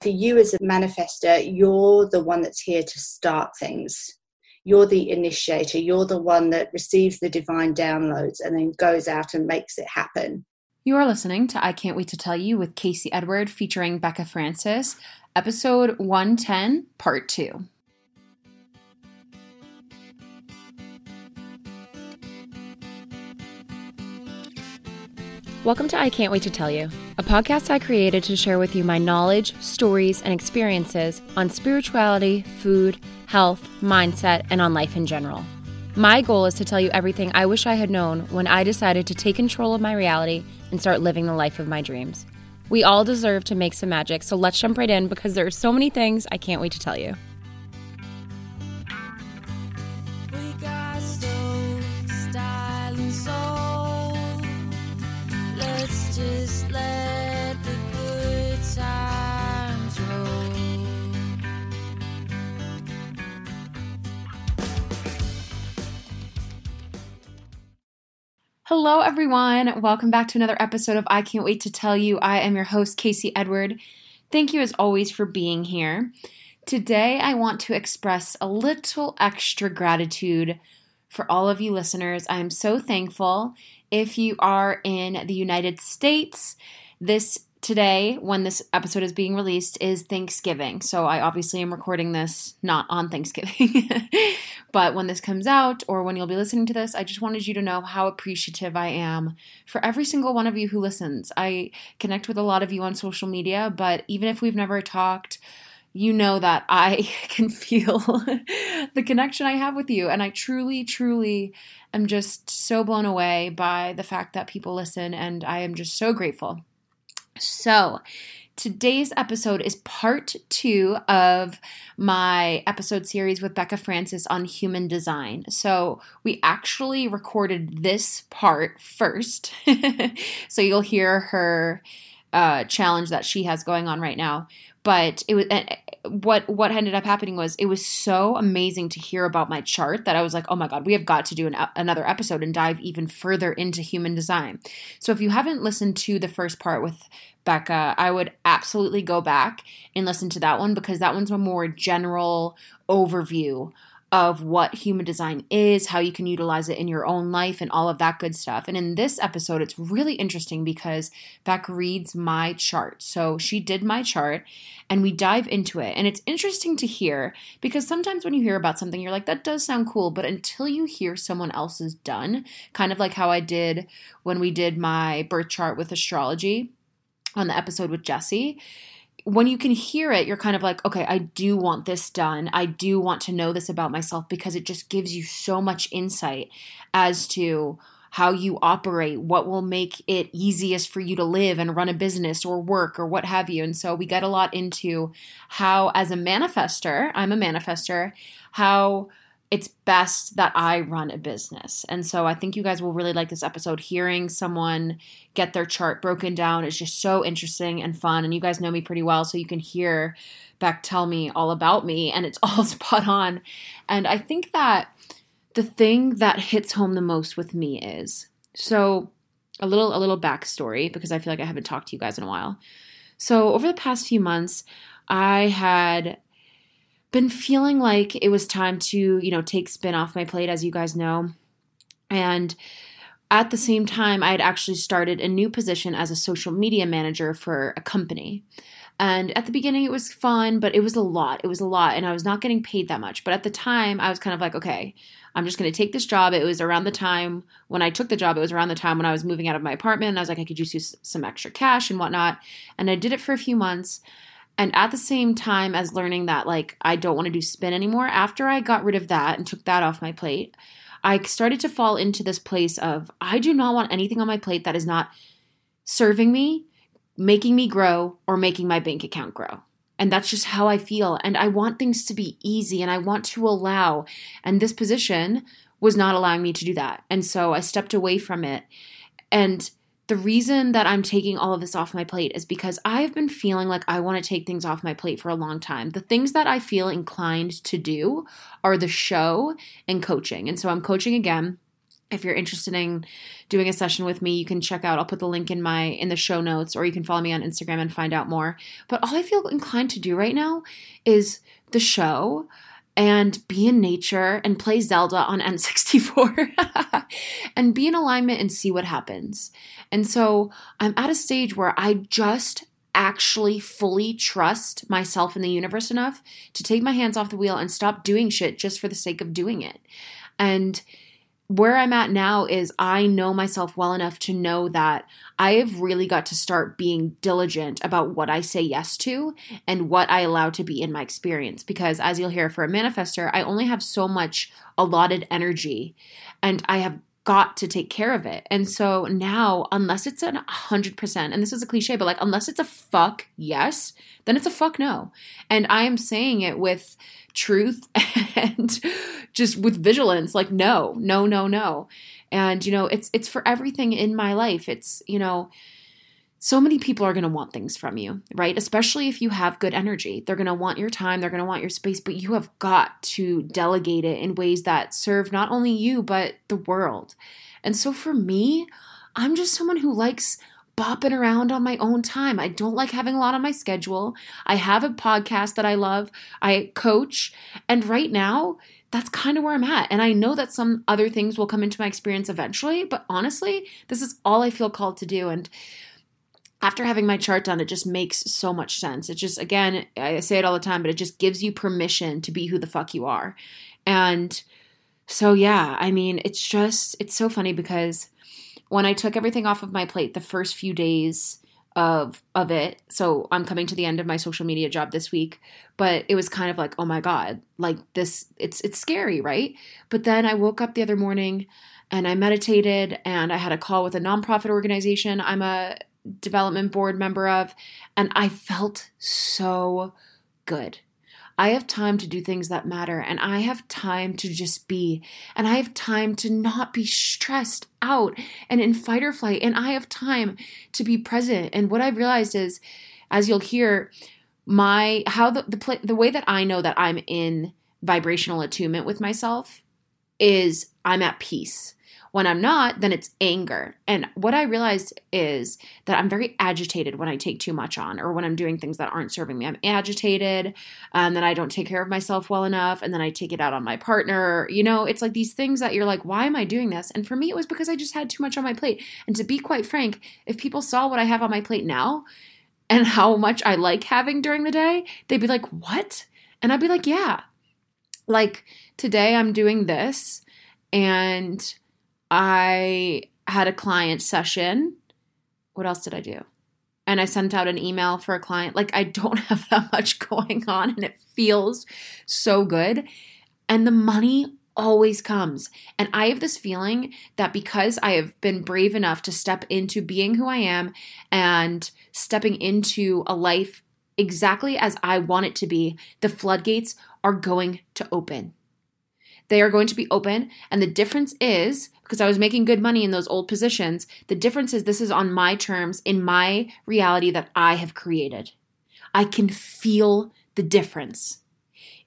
For you as a manifester, you're the one that's here to start things. You're the initiator. You're the one that receives the divine downloads and then goes out and makes it happen. You are listening to I Can't Wait to Tell You with Casey Edward featuring Becca Francis, episode 110, part 2. Welcome to I Can't Wait to Tell You, a podcast I created to share with you my knowledge, stories, and experiences on spirituality, food, health, mindset, and on life in general. My goal is to tell you everything I wish I had known when I decided to take control of my reality and start living the life of my dreams. We all deserve to make some magic, so let's jump right in because there are so many things I can't wait to tell you. Hello, everyone. Welcome back to another episode of I Can't Wait to Tell You. I am your host, Casey Edward. Thank you, as always, for being here. Today, I want to express a little extra gratitude for all of you listeners. I am so thankful. If you are in the United States, this today, when this episode is being released, is Thanksgiving. So I obviously am recording this not on Thanksgiving. but when this comes out or when you'll be listening to this, I just wanted you to know how appreciative I am for every single one of you who listens. I connect with a lot of you on social media, but even if we've never talked, you know that I can feel the connection I have with you. And I truly, truly am just so blown away by the fact that people listen. And I am just so grateful. So, today's episode is part two of my episode series with Becca Francis on human design. So, we actually recorded this part first. so, you'll hear her uh, challenge that she has going on right now. But it was what what ended up happening was it was so amazing to hear about my chart that I was like, oh my god, we have got to do an, another episode and dive even further into human design. So if you haven't listened to the first part with Becca, I would absolutely go back and listen to that one because that one's a more general overview of what human design is, how you can utilize it in your own life, and all of that good stuff. And in this episode, it's really interesting because Beck reads my chart. So she did my chart and we dive into it. And it's interesting to hear because sometimes when you hear about something, you're like, that does sound cool. But until you hear someone else's done, kind of like how I did when we did my birth chart with astrology on the episode with Jesse when you can hear it, you're kind of like, okay, I do want this done. I do want to know this about myself because it just gives you so much insight as to how you operate, what will make it easiest for you to live and run a business or work or what have you. And so we get a lot into how, as a manifester, I'm a manifester, how it's best that I run a business. And so I think you guys will really like this episode. Hearing someone get their chart broken down is just so interesting and fun. And you guys know me pretty well, so you can hear Beck tell me all about me, and it's all spot on. And I think that the thing that hits home the most with me is so a little a little backstory because I feel like I haven't talked to you guys in a while. So over the past few months, I had been feeling like it was time to, you know, take spin off my plate, as you guys know. And at the same time, I had actually started a new position as a social media manager for a company. And at the beginning, it was fun, but it was a lot. It was a lot, and I was not getting paid that much. But at the time, I was kind of like, okay, I'm just going to take this job. It was around the time when I took the job, it was around the time when I was moving out of my apartment. And I was like, I could use some extra cash and whatnot. And I did it for a few months. And at the same time as learning that, like, I don't want to do spin anymore, after I got rid of that and took that off my plate, I started to fall into this place of I do not want anything on my plate that is not serving me, making me grow, or making my bank account grow. And that's just how I feel. And I want things to be easy and I want to allow. And this position was not allowing me to do that. And so I stepped away from it. And the reason that I'm taking all of this off my plate is because I've been feeling like I want to take things off my plate for a long time. The things that I feel inclined to do are the show and coaching. And so I'm coaching again. if you're interested in doing a session with me you can check out i'll put the link in my in the show notes or you can follow me on instagram and find out more but all i feel inclined to do right now is the show and be in nature and play zelda on n64 and be in alignment and see what happens. And so i'm at a stage where i just actually fully trust myself and the universe enough to take my hands off the wheel and stop doing shit just for the sake of doing it. And where I'm at now is I know myself well enough to know that I have really got to start being diligent about what I say yes to and what I allow to be in my experience. Because as you'll hear for a manifester, I only have so much allotted energy and I have got to take care of it. And so now, unless it's a 100%, and this is a cliche, but like, unless it's a fuck yes, then it's a fuck no. And I am saying it with truth and just with vigilance like no no no no and you know it's it's for everything in my life it's you know so many people are going to want things from you, right? Especially if you have good energy. They're going to want your time, they're going to want your space, but you have got to delegate it in ways that serve not only you, but the world. And so for me, I'm just someone who likes bopping around on my own time. I don't like having a lot on my schedule. I have a podcast that I love, I coach, and right now, that's kind of where I'm at. And I know that some other things will come into my experience eventually, but honestly, this is all I feel called to do. And after having my chart done, it just makes so much sense. It just, again, I say it all the time, but it just gives you permission to be who the fuck you are. And so, yeah, I mean, it's just, it's so funny because when I took everything off of my plate the first few days of of it so i'm coming to the end of my social media job this week but it was kind of like oh my god like this it's it's scary right? But then i woke up the other morning and i meditated and i had a call with a nonprofit organization i'm a development board member of and i felt so good I have time to do things that matter and I have time to just be and I have time to not be stressed out and in fight or flight and I have time to be present. And what I've realized is as you'll hear my how the the, the way that I know that I'm in vibrational attunement with myself is I'm at peace. When I'm not, then it's anger. And what I realized is that I'm very agitated when I take too much on or when I'm doing things that aren't serving me. I'm agitated and then I don't take care of myself well enough and then I take it out on my partner. You know, it's like these things that you're like, why am I doing this? And for me, it was because I just had too much on my plate. And to be quite frank, if people saw what I have on my plate now, and how much I like having during the day, they'd be like, What? And I'd be like, Yeah. Like today I'm doing this and I had a client session. What else did I do? And I sent out an email for a client. Like, I don't have that much going on, and it feels so good. And the money always comes. And I have this feeling that because I have been brave enough to step into being who I am and stepping into a life exactly as I want it to be, the floodgates are going to open. They are going to be open. And the difference is because I was making good money in those old positions, the difference is this is on my terms in my reality that I have created. I can feel the difference.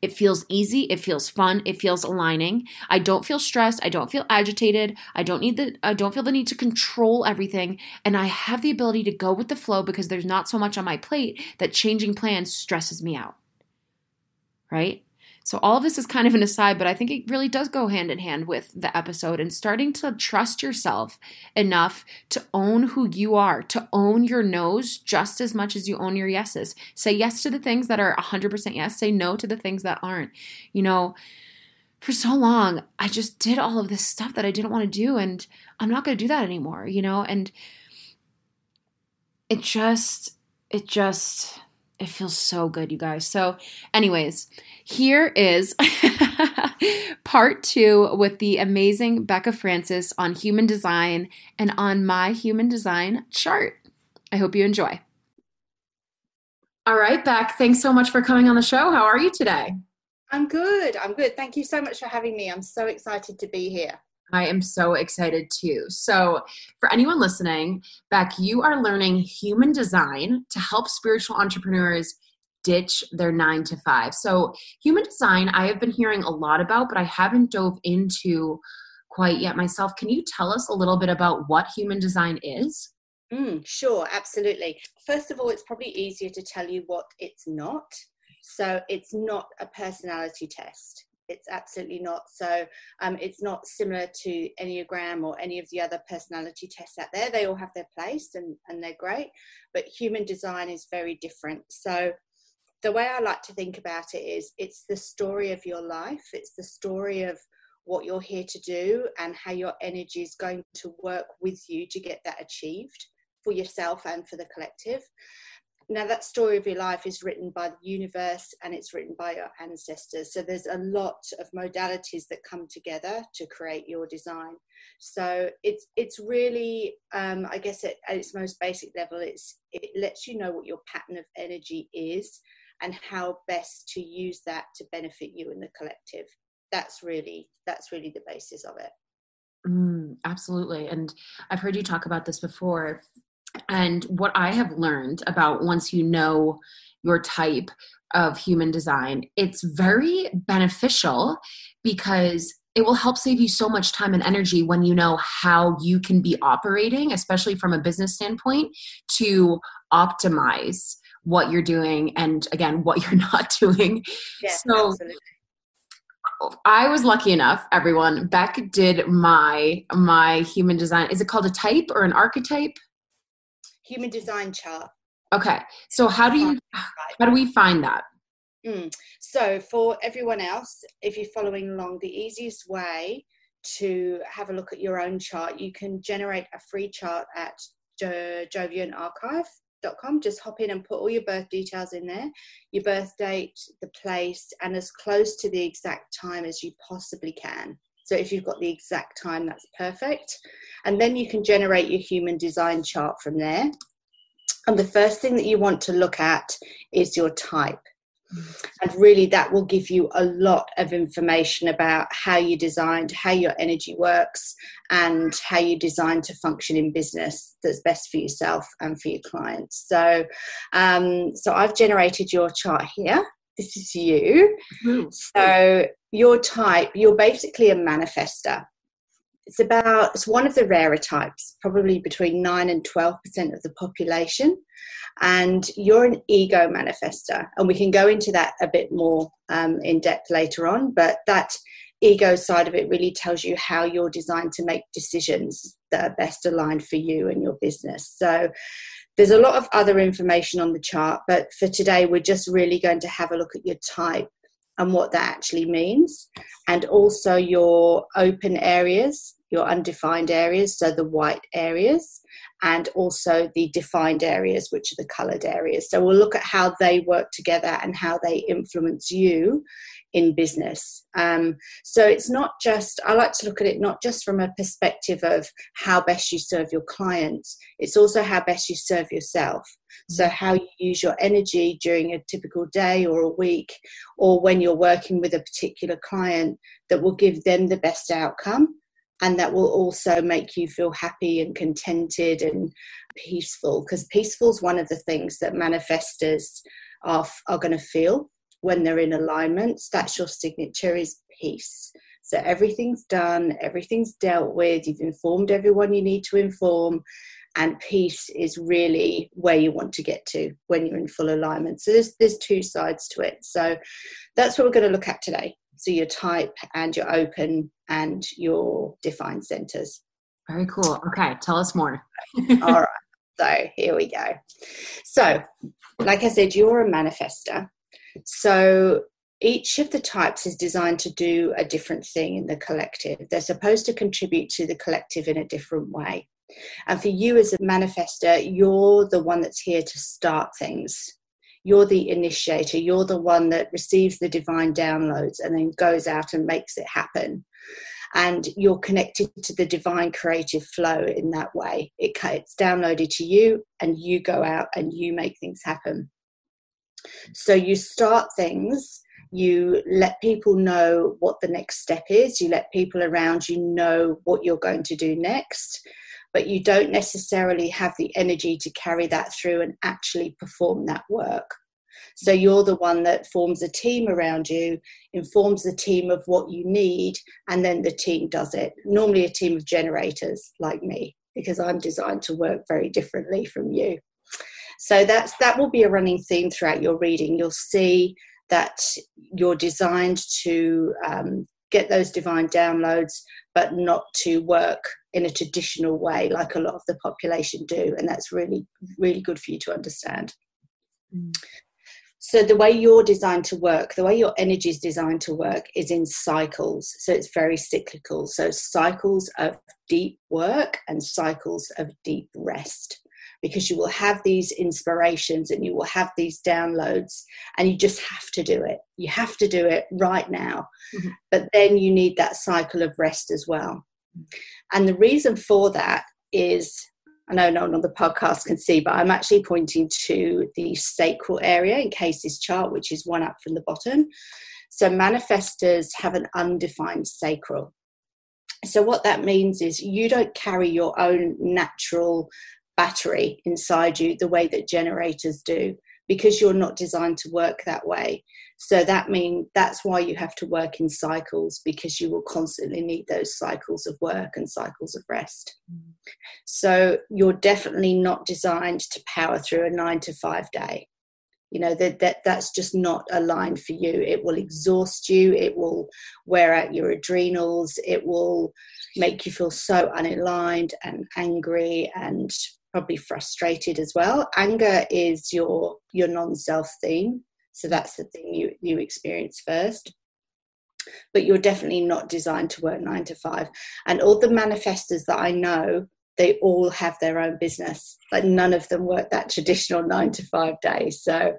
It feels easy, it feels fun, it feels aligning. I don't feel stressed, I don't feel agitated, I don't need the I don't feel the need to control everything, and I have the ability to go with the flow because there's not so much on my plate that changing plans stresses me out. Right? So, all of this is kind of an aside, but I think it really does go hand in hand with the episode and starting to trust yourself enough to own who you are, to own your no's just as much as you own your yeses. Say yes to the things that are 100% yes, say no to the things that aren't. You know, for so long, I just did all of this stuff that I didn't want to do, and I'm not going to do that anymore, you know? And it just, it just, it feels so good, you guys. So, anyways, here is part two with the amazing Becca Francis on human design and on my human design chart. I hope you enjoy. All right, Beck, thanks so much for coming on the show. How are you today? I'm good. I'm good. Thank you so much for having me. I'm so excited to be here. I am so excited too. So, for anyone listening, Beck, you are learning human design to help spiritual entrepreneurs ditch their nine to five. So, human design, I have been hearing a lot about, but I haven't dove into quite yet myself. Can you tell us a little bit about what human design is? Mm, sure, absolutely. First of all, it's probably easier to tell you what it's not. So, it's not a personality test. It's absolutely not. So, um, it's not similar to Enneagram or any of the other personality tests out there. They all have their place and, and they're great, but human design is very different. So, the way I like to think about it is it's the story of your life, it's the story of what you're here to do and how your energy is going to work with you to get that achieved for yourself and for the collective. Now, that story of your life is written by the universe and it's written by your ancestors. So, there's a lot of modalities that come together to create your design. So, it's it's really, um, I guess, at, at its most basic level, it's it lets you know what your pattern of energy is and how best to use that to benefit you in the collective that's really that's really the basis of it mm, absolutely and i've heard you talk about this before and what i have learned about once you know your type of human design it's very beneficial because it will help save you so much time and energy when you know how you can be operating especially from a business standpoint to optimize what you're doing and again what you're not doing yeah, so absolutely. I was lucky enough, everyone. Beck did my my human design. Is it called a type or an archetype? Human design chart. Okay. So how do you how do we find that? Mm. So for everyone else, if you're following along, the easiest way to have a look at your own chart, you can generate a free chart at jo- Jovian Archive. Just hop in and put all your birth details in there, your birth date, the place, and as close to the exact time as you possibly can. So if you've got the exact time, that's perfect. And then you can generate your human design chart from there. And the first thing that you want to look at is your type. And really, that will give you a lot of information about how you designed, how your energy works, and how you design to function in business that's best for yourself and for your clients. So, um, so I've generated your chart here. This is you. Mm-hmm. So, your type, you're basically a manifester. It's about it's one of the rarer types probably between 9 and 12% of the population. And you're an ego manifester and we can go into that a bit more um, in depth later on but that ego side of it really tells you how you're designed to make decisions that are best aligned for you and your business. So there's a lot of other information on the chart but for today we're just really going to have a look at your type and what that actually means, and also your open areas, your undefined areas, so the white areas, and also the defined areas, which are the coloured areas. So we'll look at how they work together and how they influence you in business. Um, so it's not just, I like to look at it not just from a perspective of how best you serve your clients, it's also how best you serve yourself. So, mm-hmm. how you use your energy during a typical day or a week, or when you're working with a particular client that will give them the best outcome and that will also make you feel happy and contented and peaceful because peaceful is one of the things that manifestors are, are going to feel when they're in alignment that's your signature is peace so everything's done everything's dealt with you've informed everyone you need to inform and peace is really where you want to get to when you're in full alignment so there's there's two sides to it so that's what we're going to look at today so your type and your open and your defined centers. Very cool. Okay, tell us more. All right. So here we go. So, like I said, you're a manifester. So each of the types is designed to do a different thing in the collective. They're supposed to contribute to the collective in a different way. And for you as a manifester, you're the one that's here to start things. You're the initiator. You're the one that receives the divine downloads and then goes out and makes it happen. And you're connected to the divine creative flow in that way. It, it's downloaded to you and you go out and you make things happen so you start things you let people know what the next step is you let people around you know what you're going to do next but you don't necessarily have the energy to carry that through and actually perform that work. So you're the one that forms a team around you, informs the team of what you need, and then the team does it. Normally, a team of generators like me, because I'm designed to work very differently from you. So that's that will be a running theme throughout your reading. You'll see that you're designed to um, get those divine downloads, but not to work in a traditional way like a lot of the population do. And that's really, really good for you to understand. Mm. So, the way you're designed to work, the way your energy is designed to work is in cycles. So, it's very cyclical. So, cycles of deep work and cycles of deep rest because you will have these inspirations and you will have these downloads and you just have to do it. You have to do it right now. Mm-hmm. But then you need that cycle of rest as well. And the reason for that is I know no one on the podcast can see, but I'm actually pointing to the sacral area in Casey's chart, which is one up from the bottom. So manifestors have an undefined sacral. So what that means is you don't carry your own natural battery inside you the way that generators do because you're not designed to work that way. So that means that's why you have to work in cycles because you will constantly need those cycles of work and cycles of rest. So you're definitely not designed to power through a 9 to 5 day. You know that, that that's just not aligned for you. It will exhaust you. It will wear out your adrenals. It will make you feel so unaligned and angry and probably frustrated as well. Anger is your your non-self theme, so that's the thing you you experience first. But you're definitely not designed to work nine to five. And all the manifestors that I know, they all have their own business. Like none of them work that traditional nine to five day. So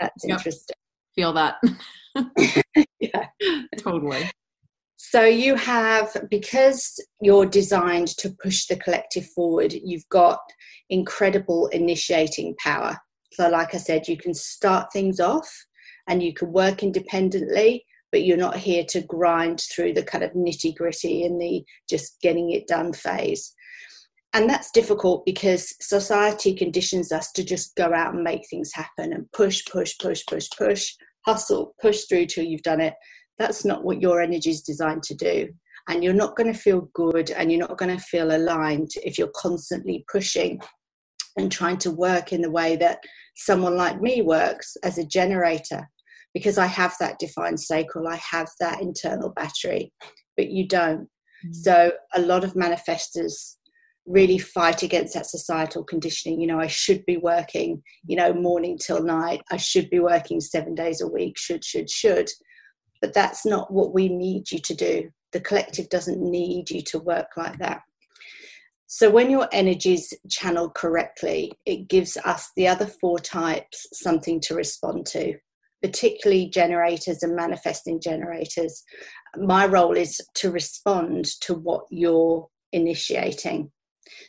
that's yep. interesting. Feel that. yeah, totally. So you have, because you're designed to push the collective forward, you've got incredible initiating power. So, like I said, you can start things off and you can work independently, but you're not here to grind through the kind of nitty gritty and the just getting it done phase. And that's difficult because society conditions us to just go out and make things happen and push, push, push, push, push, hustle, push through till you've done it that's not what your energy is designed to do. And you're not going to feel good and you're not going to feel aligned if you're constantly pushing and trying to work in the way that someone like me works as a generator because I have that defined sacral, I have that internal battery, but you don't. Mm. So a lot of manifestors really fight against that societal conditioning. You know, I should be working, you know, morning till night. I should be working seven days a week, should, should, should but that's not what we need you to do. The collective doesn't need you to work like that. So, when your energy is channeled correctly, it gives us the other four types something to respond to, particularly generators and manifesting generators. My role is to respond to what you're initiating.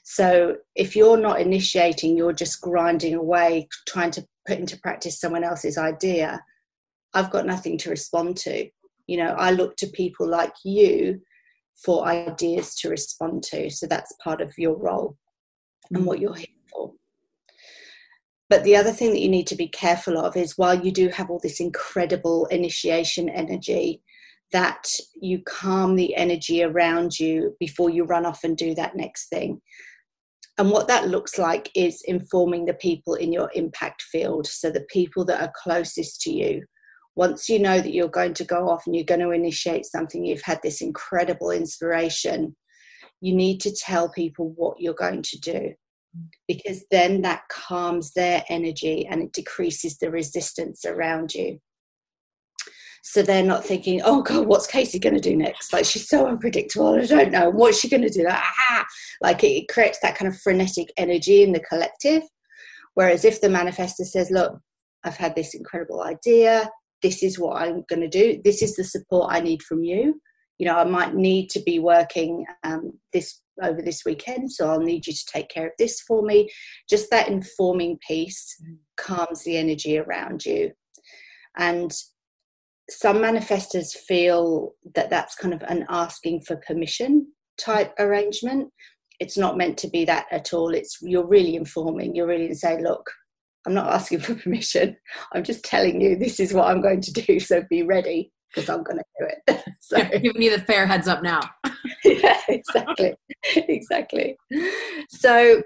So, if you're not initiating, you're just grinding away, trying to put into practice someone else's idea, I've got nothing to respond to. You know, I look to people like you for ideas to respond to. So that's part of your role and what you're here for. But the other thing that you need to be careful of is while you do have all this incredible initiation energy, that you calm the energy around you before you run off and do that next thing. And what that looks like is informing the people in your impact field. So the people that are closest to you once you know that you're going to go off and you're going to initiate something, you've had this incredible inspiration, you need to tell people what you're going to do because then that calms their energy and it decreases the resistance around you. So they're not thinking, oh God, what's Casey going to do next? Like she's so unpredictable. I don't know. What's she going to do? Ah! Like it creates that kind of frenetic energy in the collective. Whereas if the manifestor says, look, I've had this incredible idea, this is what I'm going to do. This is the support I need from you. You know, I might need to be working um, this over this weekend, so I'll need you to take care of this for me. Just that informing piece calms the energy around you. And some manifestors feel that that's kind of an asking for permission type arrangement. It's not meant to be that at all. It's you're really informing. You're really saying, look, I'm not asking for permission. I'm just telling you this is what I'm going to do. So be ready because I'm going to do it. so giving you the fair heads up now. yeah, exactly, exactly. So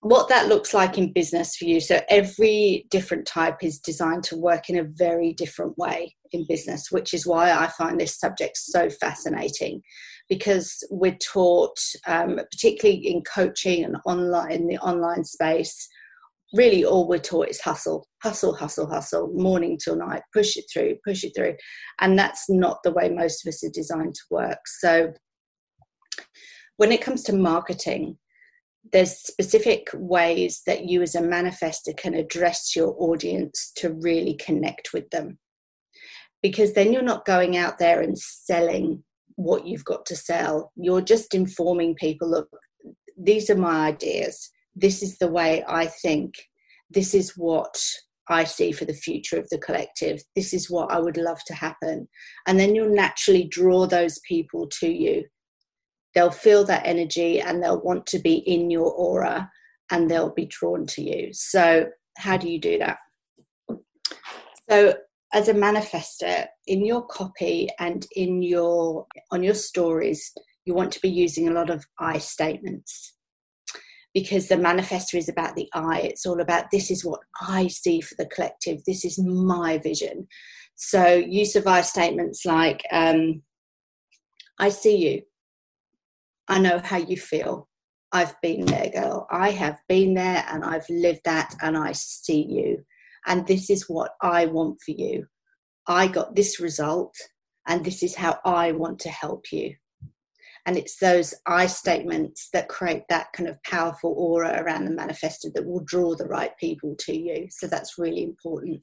what that looks like in business for you. So every different type is designed to work in a very different way in business, which is why I find this subject so fascinating because we're taught, um, particularly in coaching and online in the online space, really all we're taught is hustle, hustle, hustle, hustle, morning till night, push it through, push it through. And that's not the way most of us are designed to work. So when it comes to marketing, there's specific ways that you as a manifester can address your audience to really connect with them. Because then you're not going out there and selling what you've got to sell. You're just informing people look, these are my ideas this is the way I think, this is what I see for the future of the collective, this is what I would love to happen. And then you'll naturally draw those people to you. They'll feel that energy and they'll want to be in your aura and they'll be drawn to you. So, how do you do that? So, as a manifester, in your copy and in your on your stories, you want to be using a lot of I statements because the manifestor is about the I. It's all about this is what I see for the collective. This is my vision. So use of I statements like, um, I see you. I know how you feel. I've been there, girl. I have been there and I've lived that and I see you. And this is what I want for you. I got this result and this is how I want to help you. And it's those I statements that create that kind of powerful aura around the manifestor that will draw the right people to you. So that's really important.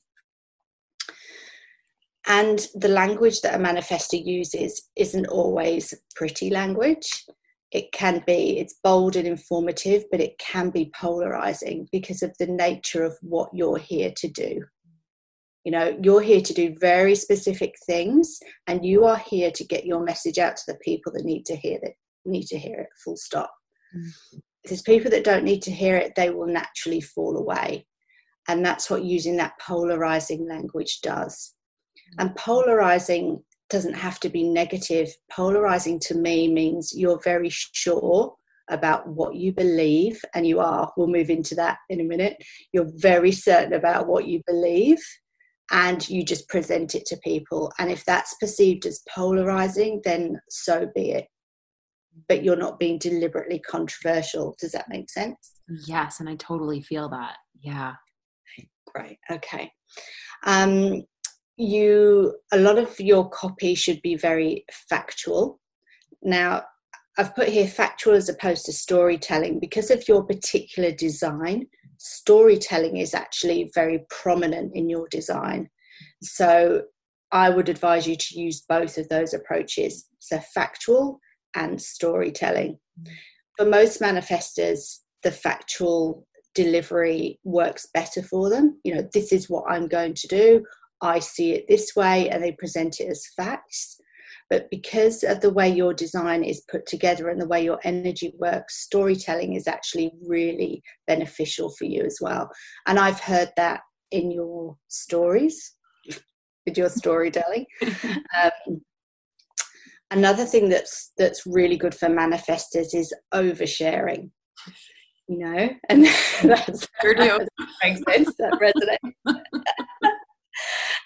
And the language that a manifestor uses isn't always pretty language. It can be, it's bold and informative, but it can be polarizing because of the nature of what you're here to do. You know, you're here to do very specific things, and you are here to get your message out to the people that need to hear it. Need to hear it. Full stop. Mm-hmm. If there's people that don't need to hear it, they will naturally fall away, and that's what using that polarizing language does. Mm-hmm. And polarizing doesn't have to be negative. Polarizing to me means you're very sure about what you believe, and you are. We'll move into that in a minute. You're very certain about what you believe, and you just present it to people. And if that's perceived as polarizing, then so be it. But you're not being deliberately controversial. Does that make sense? Yes, and I totally feel that. Yeah. Great. Okay. Um, you a lot of your copy should be very factual. Now, I've put here factual as opposed to storytelling because of your particular design storytelling is actually very prominent in your design. So I would advise you to use both of those approaches. So factual and storytelling. For most manifestors, the factual delivery works better for them. You know, this is what I'm going to do. I see it this way, and they present it as facts. But because of the way your design is put together and the way your energy works, storytelling is actually really beneficial for you as well. And I've heard that in your stories, with your storytelling. um, another thing that's that's really good for manifestors is oversharing. You know, and that's sure do. makes sense. That resonates.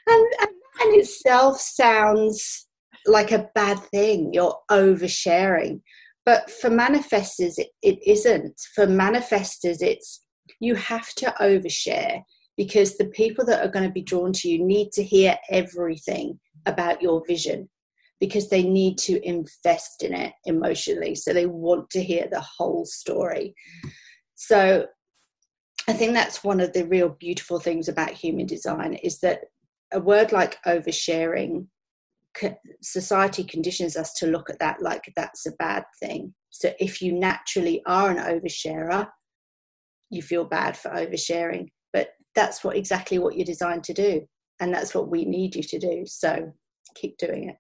and, and, and itself sounds like a bad thing. You're oversharing. But for manifestors, it, it isn't. For manifestors, it's you have to overshare because the people that are going to be drawn to you need to hear everything about your vision because they need to invest in it emotionally. So they want to hear the whole story. So I think that's one of the real beautiful things about human design is that a word like oversharing society conditions us to look at that like that's a bad thing. So if you naturally are an oversharer, you feel bad for oversharing, but that's what exactly what you're designed to do, and that's what we need you to do. So keep doing it.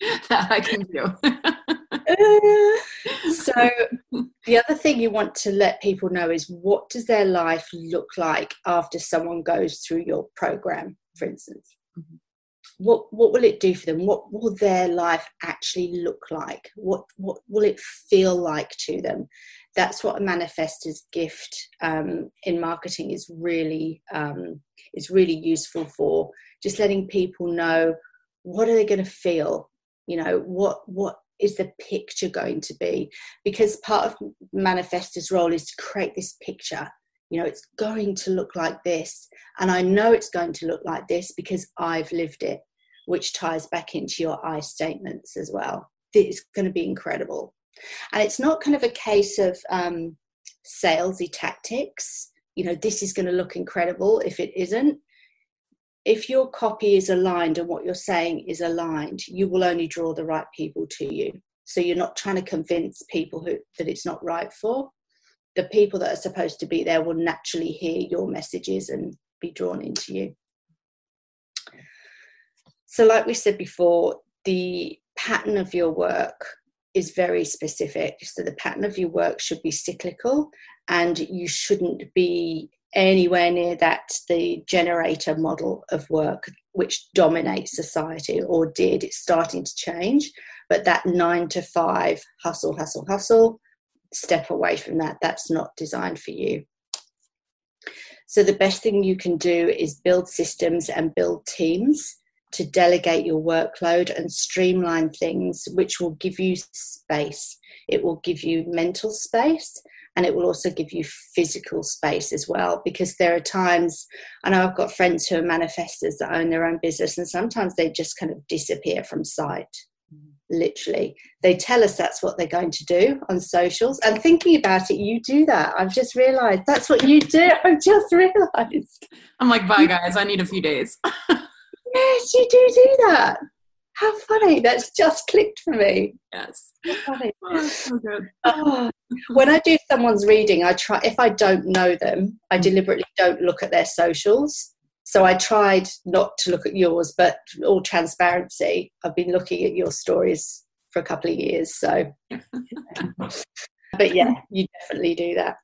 that I can do. uh, so the other thing you want to let people know is what does their life look like after someone goes through your program, for instance. Mm-hmm. What what will it do for them? What will their life actually look like? What what will it feel like to them? That's what a manifestor's gift um, in marketing is really um, is really useful for. Just letting people know what are they going to feel you know what what is the picture going to be because part of manifestor's role is to create this picture you know it's going to look like this. And i know it's going to look like this because i've lived it which ties back into your i statements as well. It's going to be incredible. And it's not kind of a case of um, salesy tactics. You know this is going to look incredible if it isn't. If your copy is aligned and what you're saying is aligned, you will only draw the right people to you. So you're not trying to convince people who, that it's not right for. The people that are supposed to be there will naturally hear your messages and be drawn into you. So, like we said before, the pattern of your work is very specific. So, the pattern of your work should be cyclical and you shouldn't be anywhere near that the generator model of work which dominates society or did it's starting to change but that 9 to 5 hustle hustle hustle step away from that. That's not designed for you. So the best thing you can do is build systems and build teams to delegate your workload and streamline things which will give you space. It will give you mental space and it will also give you physical space as well because there are times i know i've got friends who are manifestors that own their own business and sometimes they just kind of disappear from sight literally. They tell us that's what they're going to do on socials. And thinking about it you do that. I've just realized that's what you do. I've just realized. I'm like bye guys. I need a few days. Yes you do do that. How funny. That's just clicked for me. Yes. Funny. Oh, so good. Oh, when I do someone's reading, I try, if I don't know them, I mm. deliberately don't look at their socials. So I tried not to look at yours, but all transparency, I've been looking at your stories for a couple of years. So, but yeah, you definitely do that.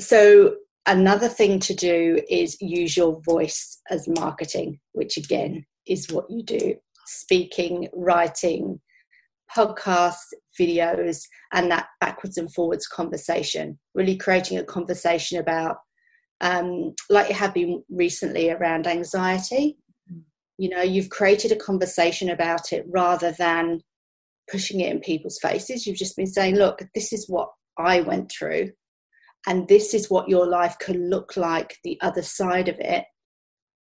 So, another thing to do is use your voice as marketing, which again is what you do speaking, writing, podcasts, videos, and that backwards and forwards conversation. Really creating a conversation about, um, like you have been recently around anxiety. You know, you've created a conversation about it rather than pushing it in people's faces. You've just been saying, look, this is what I went through, and this is what your life can look like the other side of it.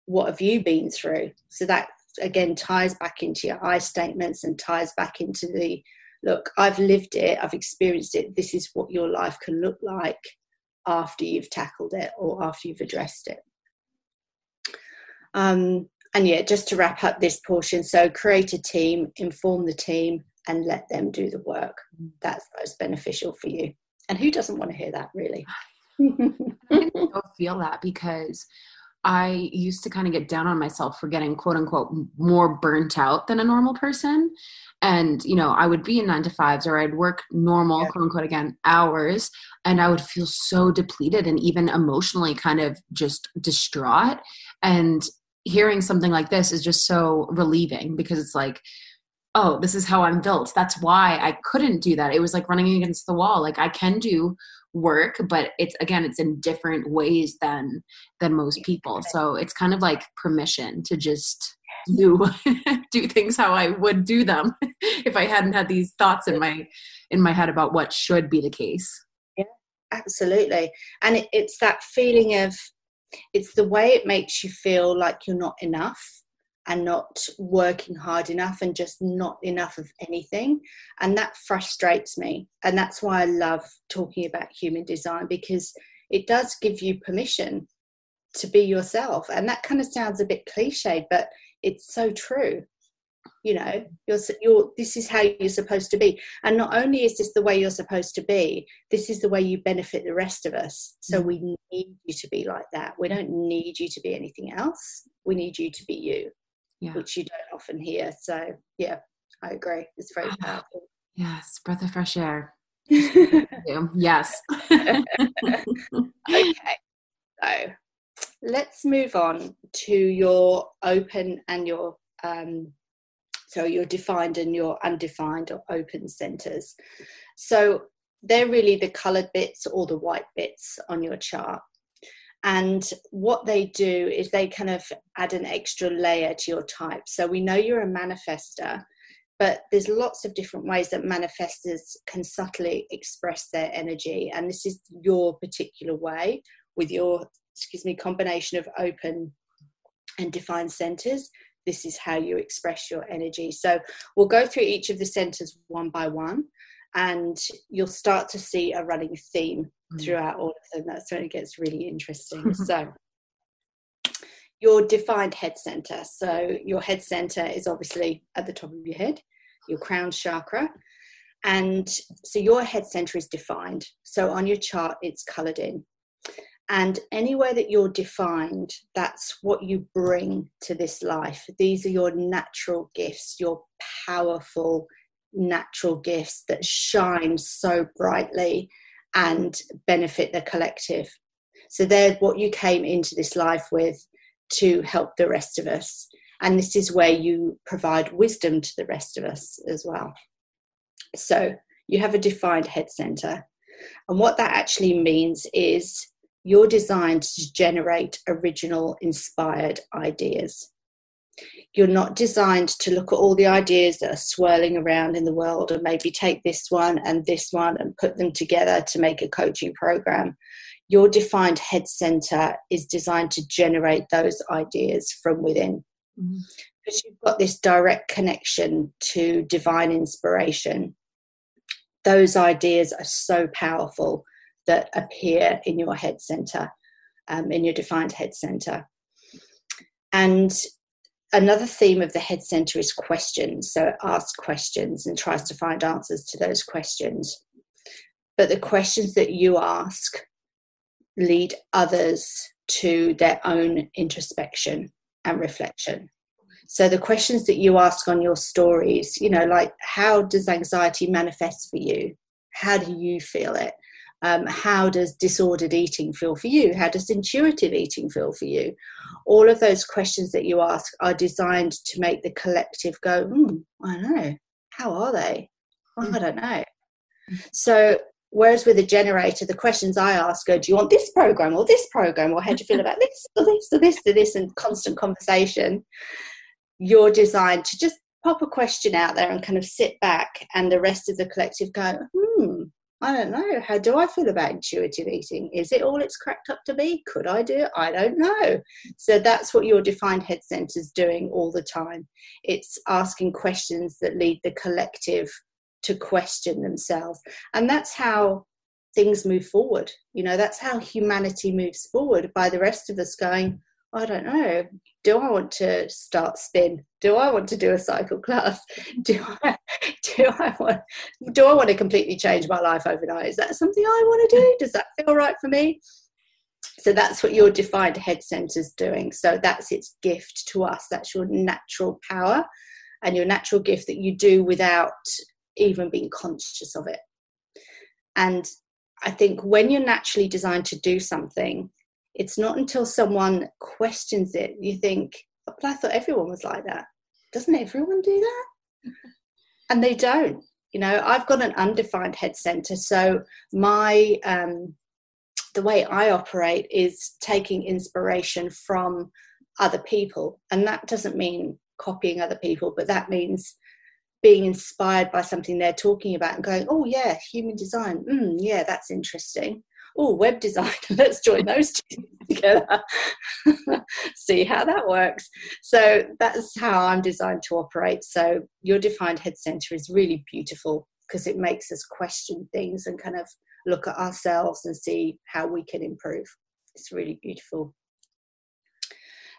What have you been through? So that again ties back into your I statements and ties back into the look, I've lived it, I've experienced it, this is what your life can look like after you've tackled it or after you've addressed it. Um, and yeah, just to wrap up this portion so create a team, inform the team, and let them do the work. That's most beneficial for you. And who doesn't want to hear that, really? I feel that because I used to kind of get down on myself for getting quote unquote more burnt out than a normal person. And, you know, I would be in nine to fives or I'd work normal, yeah. quote unquote, again, hours, and I would feel so depleted and even emotionally kind of just distraught. And hearing something like this is just so relieving because it's like, oh, this is how I'm built. That's why I couldn't do that. It was like running against the wall. Like I can do work but it's again it's in different ways than than most people. so it's kind of like permission to just do do things how i would do them if i hadn't had these thoughts in my in my head about what should be the case. Yeah absolutely. And it, it's that feeling of it's the way it makes you feel like you're not enough and not working hard enough and just not enough of anything. And that frustrates me. And that's why I love talking about human design because it does give you permission to be yourself. And that kind of sounds a bit cliched, but it's so true. You know, you're, you're, this is how you're supposed to be. And not only is this the way you're supposed to be, this is the way you benefit the rest of us. So mm. we need you to be like that. We don't need you to be anything else. We need you to be you yeah. which you don't often hear. So, yeah, I agree. It's very powerful. Yes, breath of fresh air. yes. okay. So let's move on to your open and your um, so your defined and your undefined or open centers. So they're really the colored bits or the white bits on your chart. And what they do is they kind of add an extra layer to your type. So we know you're a manifester, but there's lots of different ways that manifestors can subtly express their energy. And this is your particular way with your, excuse me, combination of open and defined centers. This is how you express your energy. So we'll go through each of the centers one by one and you'll start to see a running theme. Mm. throughout all of them. That's when it gets really interesting. so, your defined head center. So, your head center is obviously at the top of your head, your crown chakra. And so, your head center is defined. So, on your chart, it's colored in. And anywhere that you're defined, that's what you bring to this life. These are your natural gifts, your powerful natural gifts that shine so brightly and benefit the collective. So they're what you came into this life with to help the rest of us. And this is where you provide wisdom to the rest of us as well. So you have a defined head center. And what that actually means is you're designed to generate original, inspired ideas you're not designed to look at all the ideas that are swirling around in the world and maybe take this one and this one and put them together to make a coaching program. Your defined head center is designed to generate those ideas from within. Mm-hmm. Because you've got this direct connection to divine inspiration. Those ideas are so powerful that appear in your head center, um, in your defined head center. And another theme of the head center is questions. So it asks questions and tries to find answers to those questions. But the questions that you ask lead others to their own introspection and reflection. So the questions that you ask on your stories, you know, like how does anxiety manifest for you? How do you feel it? Um, how does disordered eating feel for you? How does intuitive eating feel for you? All of those questions that you ask are designed to make the collective go, mm, I know. How are they? Well, I don't know. So, whereas with a generator, the questions I ask are, do you want this program or this program? Or how do you feel about this or this or this or this? And constant conversation. You're designed to just pop a question out there and kind of sit back, and the rest of the collective go, hmm, I don't know. How do I feel about intuitive eating? Is it all it's cracked up to be? Could I do it? I don't know. So that's what your defined head center is doing all the time. It's asking questions that lead the collective to question themselves. And that's how things move forward. You know, that's how humanity moves forward by the rest of us going, I don't know. Do I want to start spin? Do I want to do a cycle class? Do I do I want do I want to completely change my life overnight? Is that something I want to do? Does that feel right for me? So that's what your defined head center is doing. So that's its gift to us. That's your natural power and your natural gift that you do without even being conscious of it. And I think when you're naturally designed to do something, it's not until someone questions it you think, oh, but I thought everyone was like that. Doesn't everyone do that? and they don't. You know, I've got an undefined head center, so my um, the way I operate is taking inspiration from other people, and that doesn't mean copying other people, but that means being inspired by something they're talking about and going, oh yeah, human design, mm, yeah, that's interesting oh, web design, let's join those two together, see how that works. So that's how I'm designed to operate. So your defined head center is really beautiful because it makes us question things and kind of look at ourselves and see how we can improve. It's really beautiful.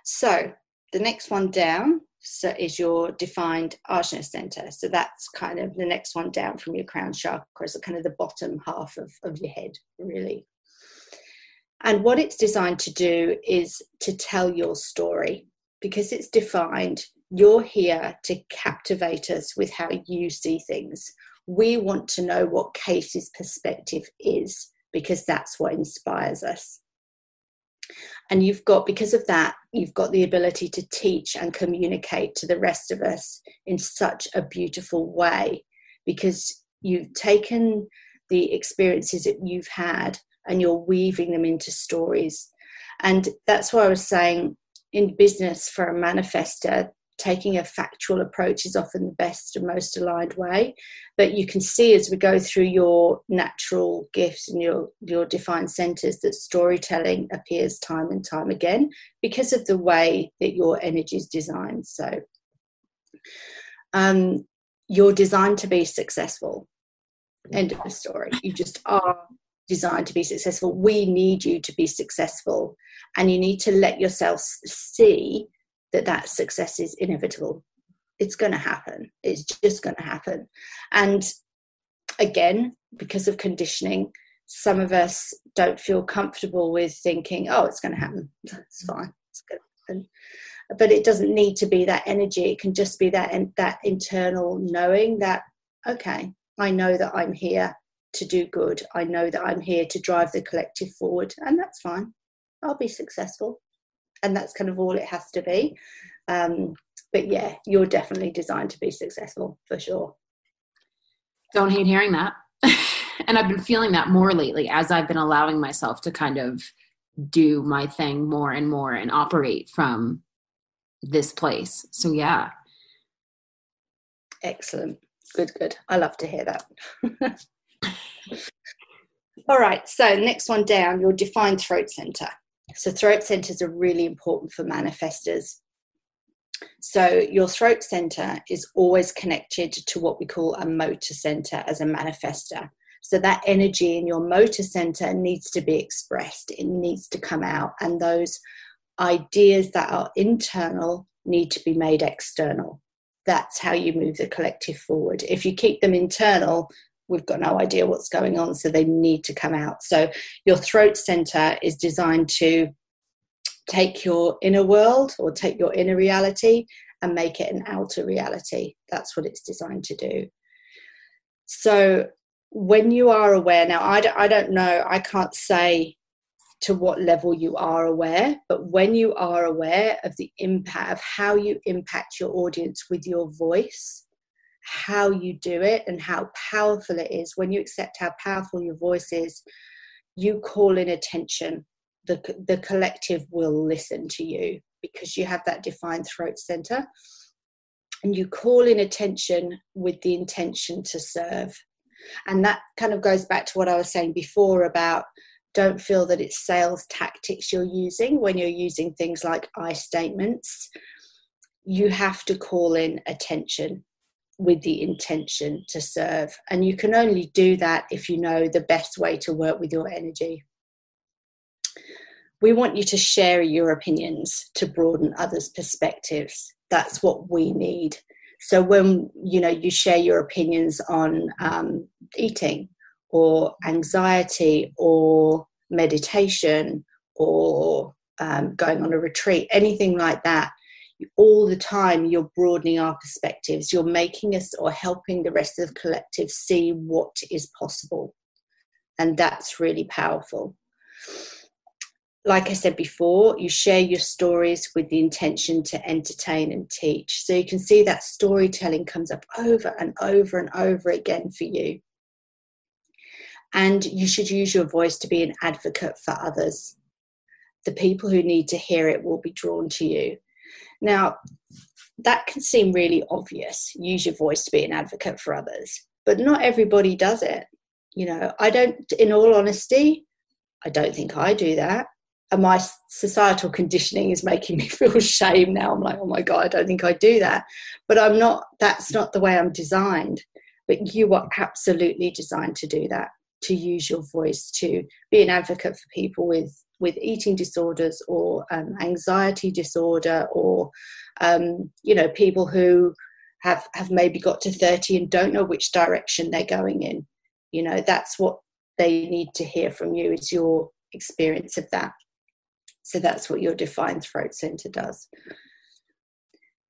So the next one down so is your defined ajna center. So that's kind of the next one down from your crown chakra, so kind of the bottom half of, of your head, really. And what it's designed to do is to tell your story because it's defined. You're here to captivate us with how you see things. We want to know what Casey's perspective is because that's what inspires us. And you've got, because of that, you've got the ability to teach and communicate to the rest of us in such a beautiful way because you've taken the experiences that you've had and you're weaving them into stories. And that's why I was saying in business for a manifestor, taking a factual approach is often the best and most aligned way. But you can see as we go through your natural gifts and your, your defined centers that storytelling appears time and time again because of the way that your energy is designed. So um, you're designed to be successful. End of the story. You just are designed to be successful. We need you to be successful. And you need to let yourself see that that success is inevitable. It's going to happen. It's just going to happen. And again, because of conditioning, some of us don't feel comfortable with thinking, oh, it's going to happen. It's fine. It's going to happen. But it doesn't need to be that energy. It can just be that that internal knowing that, okay, I know that I'm here to do good. I know that I'm here to drive the collective forward, and that's fine. I'll be successful and that's kind of all it has to be. Um, but yeah, you're definitely designed to be successful for sure. Don't hate hearing that. and I've been feeling that more lately as I've been allowing myself to kind of do my thing more and more and operate from this place. So yeah. Excellent. Good, good. I love to hear that. All right, so next one down, your defined throat center. So, throat centers are really important for manifestors. So, your throat center is always connected to what we call a motor center as a manifestor. So, that energy in your motor center needs to be expressed, it needs to come out, and those ideas that are internal need to be made external. That's how you move the collective forward. If you keep them internal, we've got no idea what's going on, so they need to come out. So your throat center is designed to take your inner world or take your inner reality and make it an outer reality. That's what it's designed to do. So when you are aware, now I don't, I don't know, I can't say to what level you are aware, but when you are aware of the impact of how you impact your audience with your voice, how you do it and how powerful it is. When you accept how powerful your voice is, you call in attention. The, the collective will listen to you because you have that defined throat center. And you call in attention with the intention to serve. And that kind of goes back to what I was saying before about don't feel that it's sales tactics you're using when you're using things like I statements. You have to call in attention with the intention to serve. And you can only do that if you know the best way to work with your energy. We want you to share your opinions to broaden others' perspectives. That's what we need. So when you know you share your opinions on um, eating or anxiety or meditation or um, going on a retreat, anything like that, all the time you're broadening our perspectives you're making us or helping the rest of the collective see what is possible. And that's really powerful. Like i said before you share your stories with the intention to entertain and teach. So you can see that storytelling comes up over and over and over again for you. And you should use your voice to be an advocate for others. The people who need to hear it will be drawn to you now, that can seem really obvious. Use your voice to be an advocate for others, but not everybody does it. You know, I don't, in all honesty, I don't think I do that. And my societal conditioning is making me feel shame now. I'm like, oh my God, I don't think I do that. But I'm not, that's not the way I'm designed. But you are absolutely designed to do that, to use your voice to be an advocate for people with with eating disorders or um, anxiety disorder or um, you know people who have have maybe got to 30 and don't know which direction they're going in. You know that's what they need to hear from you is your experience of that. So that's what your defined throat center does.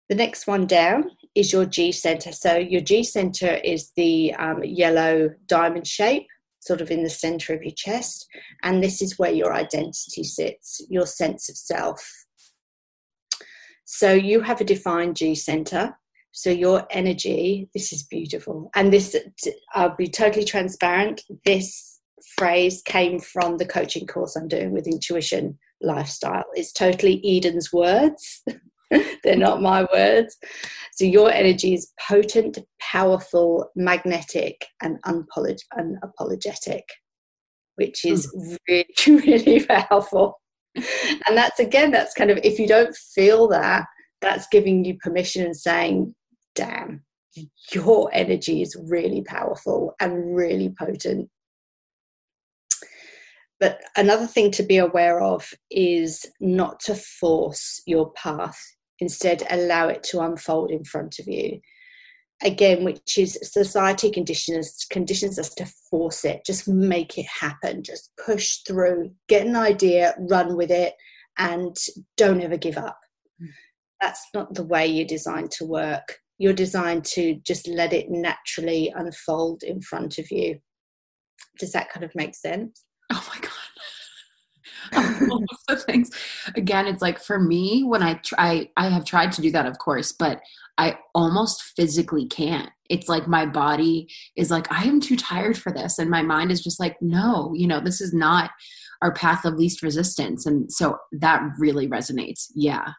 The next one down is your G center. So your G center is the um, yellow diamond shape, sort of in the center of your chest. And this is where your identity sits, your sense of self. So you have a defined G center. So your energy, this is beautiful. And this, I'll be totally transparent. This phrase came from the coaching course I'm doing with Intuition Lifestyle. It's totally Eden's words. They're not my words. So your energy is potent, powerful, magnetic, and unapolog- unapologetic, which is mm. really, really powerful. And that's again, that's kind of if you don't feel that, that's giving you permission and saying, damn, your energy is really powerful and really potent. But another thing to be aware of is not to force your path instead allow it to unfold in front of you. Again which is society conditions conditions us to force it just make it happen just push through get an idea run with it and don't ever give up. Mm. that's not the way you're designed to work. You're designed to just let it naturally unfold in front of you. Does that kind of make sense of things. Again, it's like for me when I try, I have tried to do that, of course, but I almost physically can't. It's like my body is like, I am too tired for this. And my mind is just like, no, you know, this is not our path of least resistance. And so that really resonates. Yeah.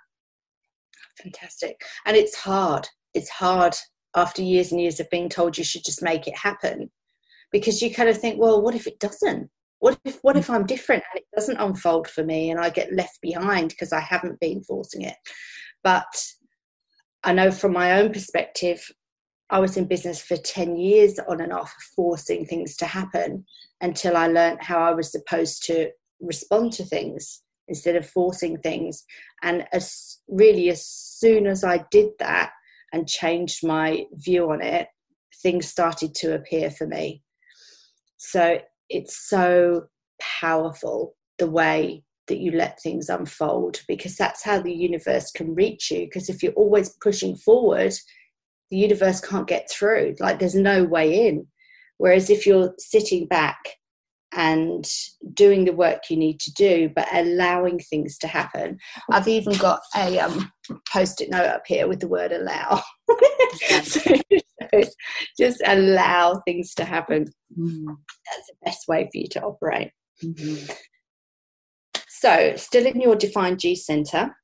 Fantastic. And it's hard. It's hard after years and years of being told you should just make it happen because you kind of think, well, what if it doesn't? What if what mm. if i'm different and it doesn't unfold for me and i get left behind because i haven't been forcing it? But i know from my own perspective i was in business for 10 years on and off forcing things to happen until i learned how i was supposed to respond to things instead of forcing things. And as really as soon as i did that and changed my view on it things started to appear for me. So it's so powerful the way that you let things unfold because that's how the universe can reach you. Because if you're always pushing forward the universe can't get through. Like there's no way in. Whereas if you're sitting back and doing the work you need to do but allowing things to happen. I've even got a um, post-it note up here with the word allow. So just allow things to happen. Mm. that's the best way for you to operate. Mm-hmm. so still in your defined g center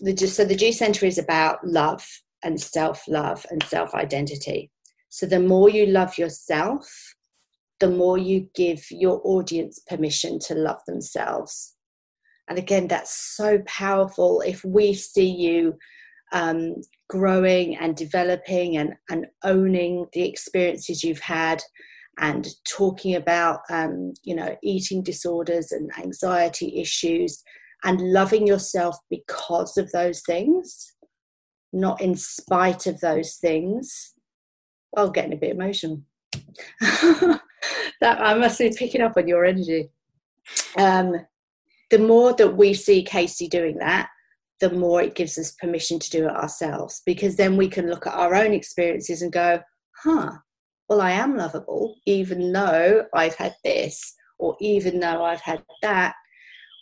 the so the g center is about love and self-love and self-identity. So the more you love yourself the more you give your audience permission to love themselves. And again, that's so powerful. If we see you um, growing and developing and, and owning the experiences you've had and talking about, um, you know, eating disorders and anxiety issues and loving yourself because of those things, not in spite of those things. Well, getting a bit emotional. that I must be picking up on your energy. Um, the more that we see Casey doing that, the more it gives us permission to do it ourselves because then we can look at our own experiences and go, huh, well, I am lovable, even though I've had this, or even though I've had that.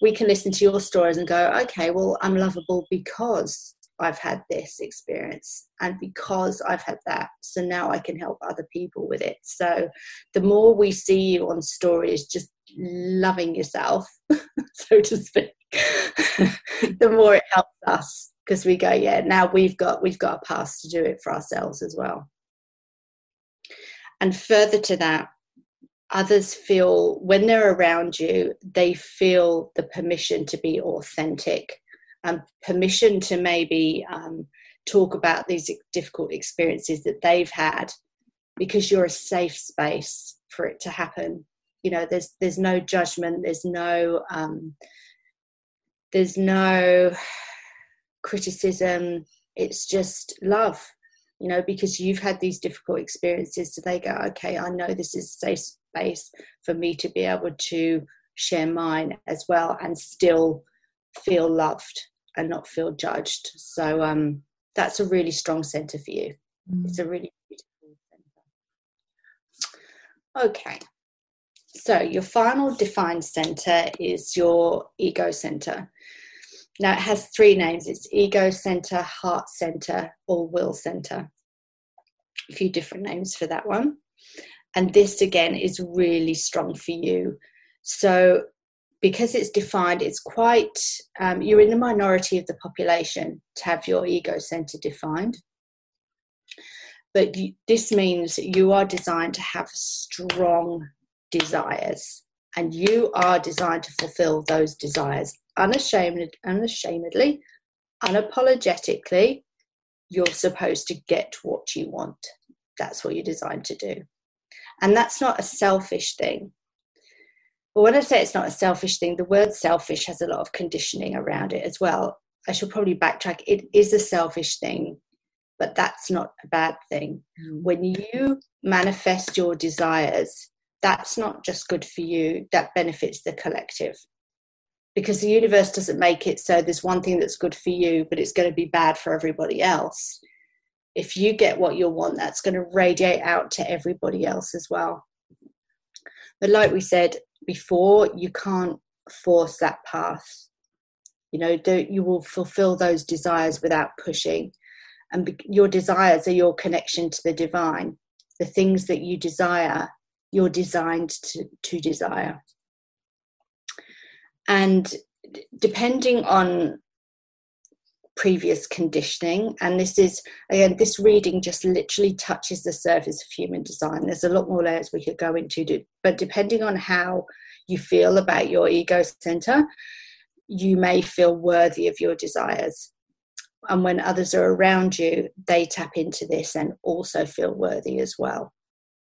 We can listen to your stories and go, okay, well, I'm lovable because I've had this experience and because I've had that. So now I can help other people with it. So the more we see you on stories, just loving yourself, so to speak, the more it helps us because we go, yeah, now we've got we've got a path to do it for ourselves as well. And further to that, others feel when they're around you, they feel the permission to be authentic um, permission to maybe um, talk about these difficult experiences that they've had because you're a safe space for it to happen. You know there's there's no judgment there's no um, there's no criticism. It's just love you know because you've had these difficult experiences. So they go okay i know this is a safe space for me to be able to share mine as well and still feel loved and not feel judged. So um, that's a really strong center for you. Mm. It's a really beautiful center. Okay. So your final defined center is your ego center. Now it has three names. It's ego center, heart center, or will center. A few different names for that one. And this again is really strong for you. So because it's defined, it's quite, um, you're in the minority of the population to have your ego center defined. But you, this means you are designed to have strong desires and you are designed to fulfill those desires unashamed, unashamedly, unapologetically. You're supposed to get what you want. That's what you're designed to do. And that's not a selfish thing. But when I say it's not a selfish thing, the word selfish has a lot of conditioning around it as well. I should probably backtrack. It is a selfish thing, but that's not a bad thing. Mm. When you manifest your desires, that's not just good for you, that benefits the collective. Because the universe doesn't make it so there's one thing that's good for you, but it's going to be bad for everybody else. If you get what you want, that's going to radiate out to everybody else as well. But like we said, before, you can't force that path. You know, don't, you will fulfill those desires without pushing. And be, your desires are your connection to the divine. The things that you desire, you're designed to, to desire. And depending on previous conditioning. And this is again this reading just literally touches the surface of human design. There's a lot more layers we could go into but depending on how you feel about your ego center you may feel worthy of your desires. And when others are around you they tap into this and also feel worthy as well.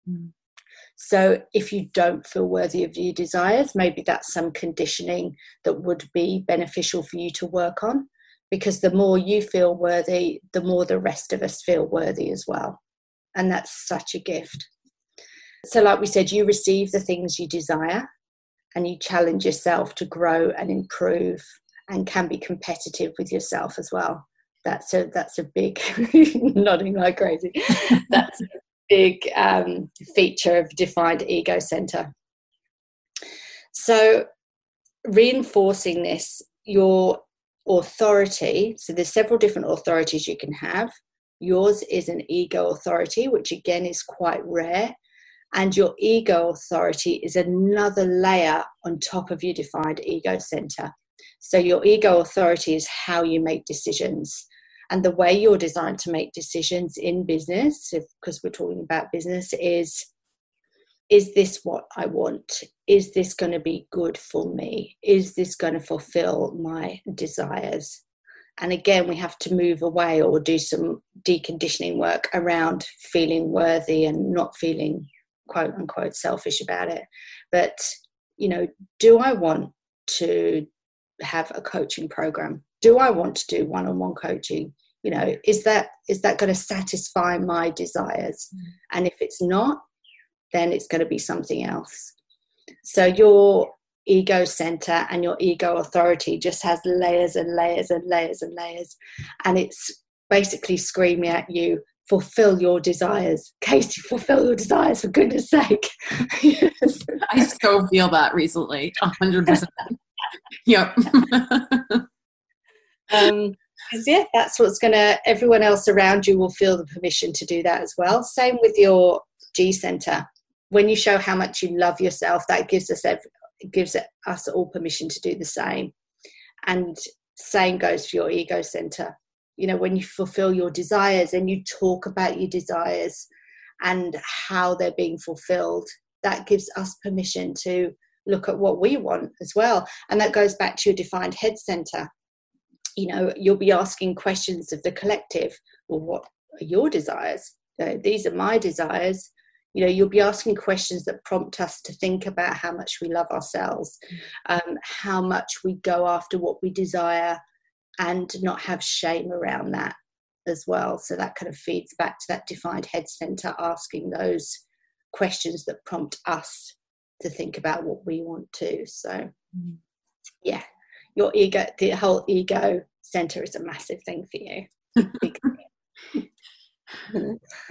Mm. So, if you don't feel worthy of your desires, maybe that's some conditioning that would be beneficial for you to work on because the more you feel worthy, the more the rest of us feel worthy as well. And that's such a gift. So, like we said, you receive the things you desire and you challenge yourself to grow and improve and can be competitive with yourself as well. That's a that's a big nodding like crazy. That's a big um, feature of defined ego center. So reinforcing this, your authority. So there's several different authorities you can have. Yours is an ego authority, which again is quite rare. And your ego authority is another layer on top of your defined ego center. So your ego authority is how you make decisions. And the way you're designed to make decisions in business, because we're talking about business, is is this what I want? Is this going to be good for me? Is this going to fulfill my desires? And again, we have to move away or do some deconditioning work around feeling worthy and not feeling quote unquote selfish about it. But, you know, do I want to have a coaching program? Do I want to do one on one coaching? You know, is that is that going to satisfy my desires? Mm. And if it's not, then it's going to be something else. So your ego center and your ego authority just has layers and layers and layers and layers. And it's basically screaming at you, fulfill your desires. Casey, fulfill your desires for goodness sake. yes. I so feel that recently, 100%. yep. um, yeah, that's what's going to, everyone else around you will feel the permission to do that as well. Same with your G center when you show how much you love yourself, that gives us every, gives us all permission to do the same. And same goes for your ego center. You know, when you fulfill your desires and you talk about your desires and how they're being fulfilled, that gives us permission to look at what we want as well. And that goes back to your defined head center. You know, you'll be asking questions of the collective. Well, what are your desires? these are my desires you know you'll be asking questions that prompt us to think about how much we love ourselves um, how much we go after what we desire and not have shame around that as well. So that kind of feeds back to that defined head center asking those questions that prompt us to think about what we want to. So yeah your ego the whole ego center is a massive thing for you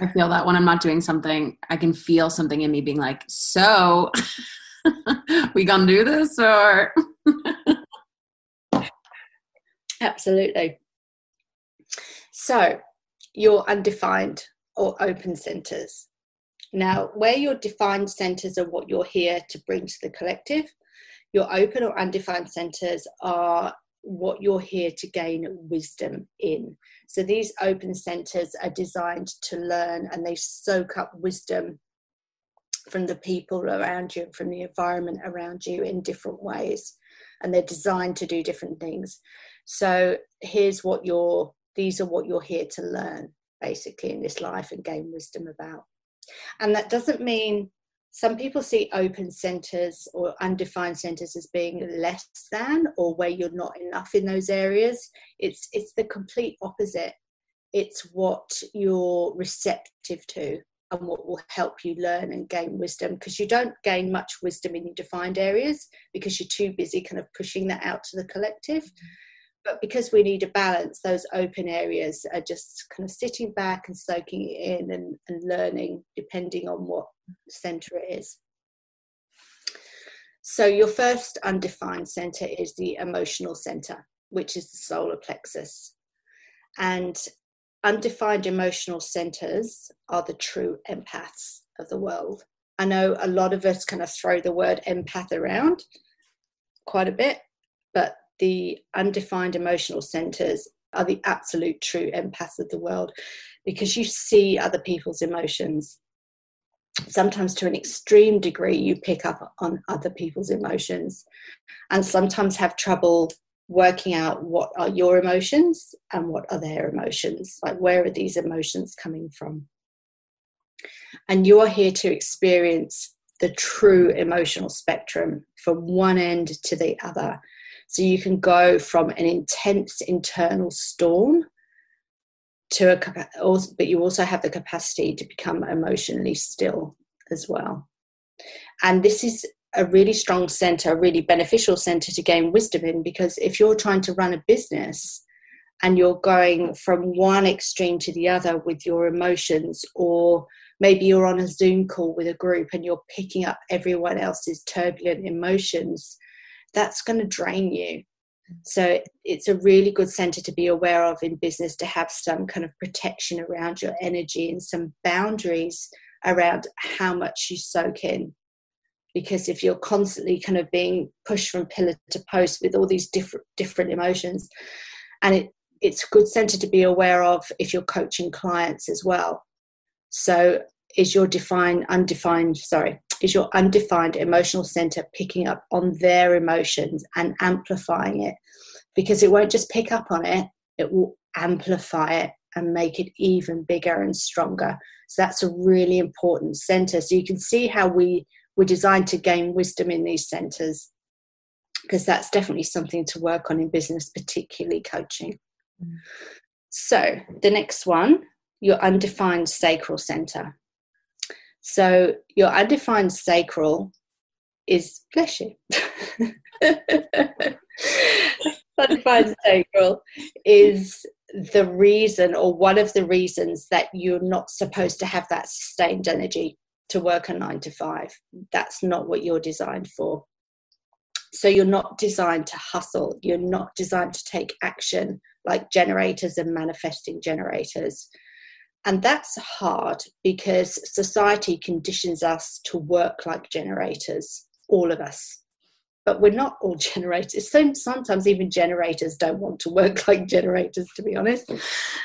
I feel that when I'm not doing something, I can feel something in me being like, so we gonna do this or absolutely. So your undefined or open centers. Now where your defined centers are what you're here to bring to the collective your open or undefined centers are what you're here to gain wisdom in. So these open centers are designed to learn and they soak up wisdom from the people around you, from the environment around you in different ways. And they're designed to do different things. So here's what you're, these are what you're here to learn basically in this life and gain wisdom about. And that doesn't mean some people see open centers or undefined centers as being less than or where you're not enough in those areas. It's it's the complete opposite. It's what you're receptive to and what will help you learn and gain wisdom because you don't gain much wisdom in defined areas because you're too busy kind of pushing that out to the collective. But because we need a balance, those open areas are just kind of sitting back and soaking it in and, and learning depending on what center is. So, your first undefined center is the emotional center, which is the solar plexus. And undefined emotional centers are the true empaths of the world. I know a lot of us kind of throw the word empath around quite a bit, but the undefined emotional centers are the absolute true empaths of the world because you see other people's emotions. Sometimes, to an extreme degree, you pick up on other people's emotions and sometimes have trouble working out what are your emotions and what are their emotions. Like, where are these emotions coming from? And you are here to experience the true emotional spectrum from one end to the other so you can go from an intense internal storm to a, but you also have the capacity to become emotionally still as well. And this is a really strong center, a really beneficial center to gain wisdom in because if you're trying to run a business and you're going from one extreme to the other with your emotions, or maybe you're on a Zoom call with a group and you're picking up everyone else's turbulent emotions, that's going to drain you. So it's a really good center to be aware of in business to have some kind of protection around your energy and some boundaries around how much you soak in. Because if you're constantly kind of being pushed from pillar to post with all these different different emotions, and it, it's a good center to be aware of if you're coaching clients as well. So is your defined undefined sorry is your undefined emotional center picking up on their emotions and amplifying it. Because it won't just pick up on it it will amplify it and make it even bigger and stronger. So that's a really important center. So you can see how we were designed to gain wisdom in these centers because that's definitely something to work on in business particularly coaching. Mm. so the next one your undefined sacral center so your undefined sacral is bless you. undefined sacral is the reason or one of the reasons that you're not supposed to have that sustained energy to work a nine to five. That's not what you're designed for. So you're not designed to hustle. You're not designed to take action like generators and manifesting generators. And that's hard because society conditions us to work like generators, all of us. But we're not all generators. Sometimes even generators don't want to work like generators, to be honest.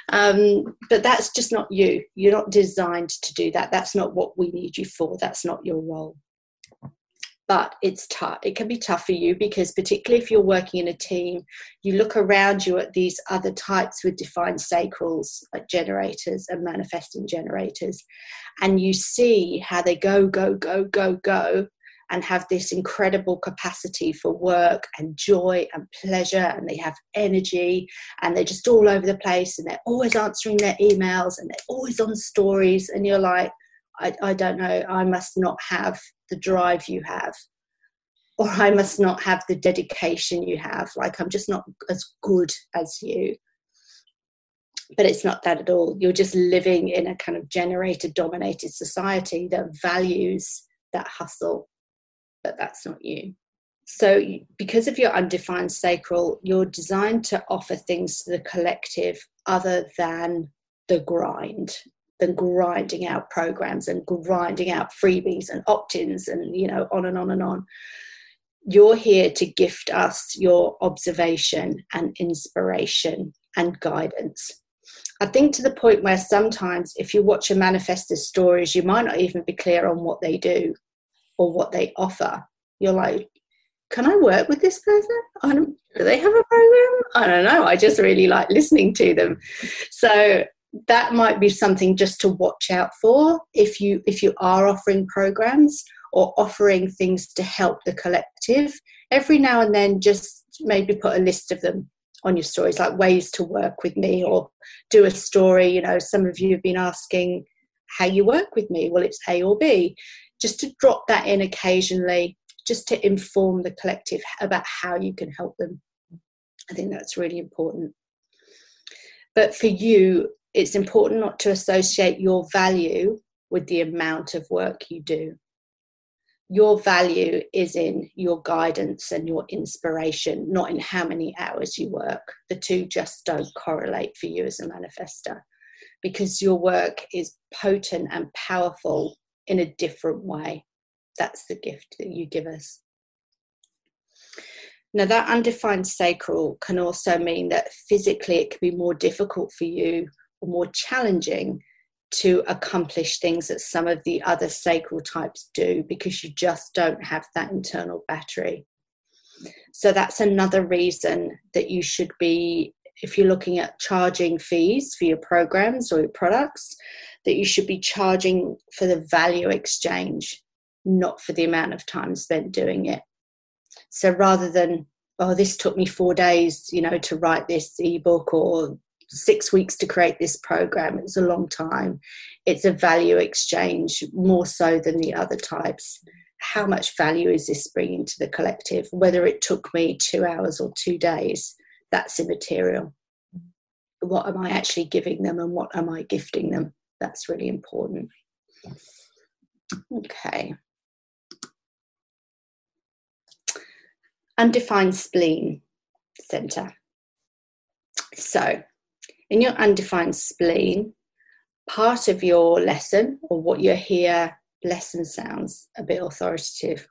Um, but that's just not you. You're not designed to do that. That's not what we need you for. That's not your role but it's tough. It can be tough for you because, particularly if you're working in a team, you look around you at these other types with defined sacrals, like generators and manifesting generators, and you see how they go, go, go, go, go, and have this incredible capacity for work and joy and pleasure, and they have energy, and they're just all over the place, and they're always answering their emails, and they're always on stories, and you're like, I, I don't know, I must not have the drive you have or I must not have the dedication you have. Like, I'm just not as good as you. but it's not that at all. You're just living in a kind of generator dominated society that values that hustle, but that's not you. So, because of your undefined sacral, you're designed to offer things to the collective other than the grind, than grinding out programs and grinding out freebies and opt ins and, you know, on and on and on. You're here to gift us your observation and inspiration and guidance. I think to the point where sometimes if you watch a manifestor's stories, you might not even be clear on what they do or what they offer. You're like, can I work with this person? I don't, do they have a program? I don't know. I just really like listening to them. So that might be something just to watch out for if you if you are offering programs or offering things to help the collective. Every now and then, just maybe put a list of them on your stories, like ways to work with me or do a story. You know, some of you have been asking how you work with me. Well, it's A or B. Just to drop that in occasionally just to inform the collective about how you can help them. I think that's really important. But for you, it's important not to associate your value with the amount of work you do. Your value is in your guidance and your inspiration, not in how many hours you work. The two just don't correlate for you as a manifestor because your work is potent and powerful in a different way that's the gift that you give us. Now, that undefined sacral can also mean that physically it can be more difficult for you more challenging to accomplish things that some of the other sacral types do because you just don't have that internal battery. So, that's another reason that you should be, if you're looking at charging fees for your programs or your products, that you should be charging for the value exchange not for the amount of time spent doing it. So rather than, oh, this took me four days, you know, to write this ebook or six weeks to create this program, it's a long time. It's a value exchange more so than the other types. How much value is this bringing to the collective? Whether it took me two hours or two days, that's immaterial. What am I actually giving them and what am I gifting them? That's really important. Okay. undefined spleen center. So, in your undefined spleen, part of your lesson or what you're here, lesson sounds a bit authoritative.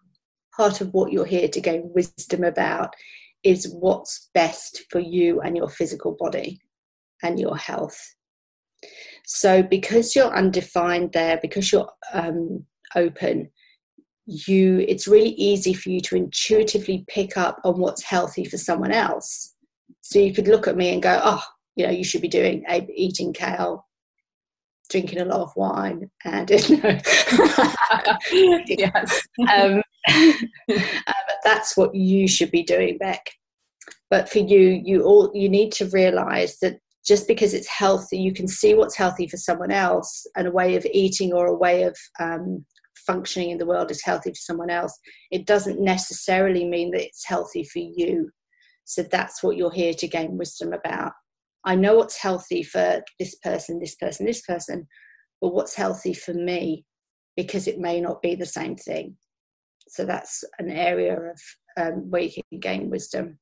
Part of what you're here to gain wisdom about is what's best for you and your physical body and your health. So, because you're undefined there, because you're um, open, you it's really easy for you to intuitively pick up on what's healthy for someone else so you could look at me and go oh you know you should be doing eating kale drinking a lot of wine and yes um, uh, that's what you should be doing beck but for you you all you need to realize that just because it's healthy you can see what's healthy for someone else and a way of eating or a way of um, functioning in the world is healthy for someone else, it doesn't necessarily mean that it's healthy for you. So that's what you're here to gain wisdom about. I know what's healthy for this person, this person, this person, but what's healthy for me because it may not be the same thing. So that's an area of um, where you can gain wisdom.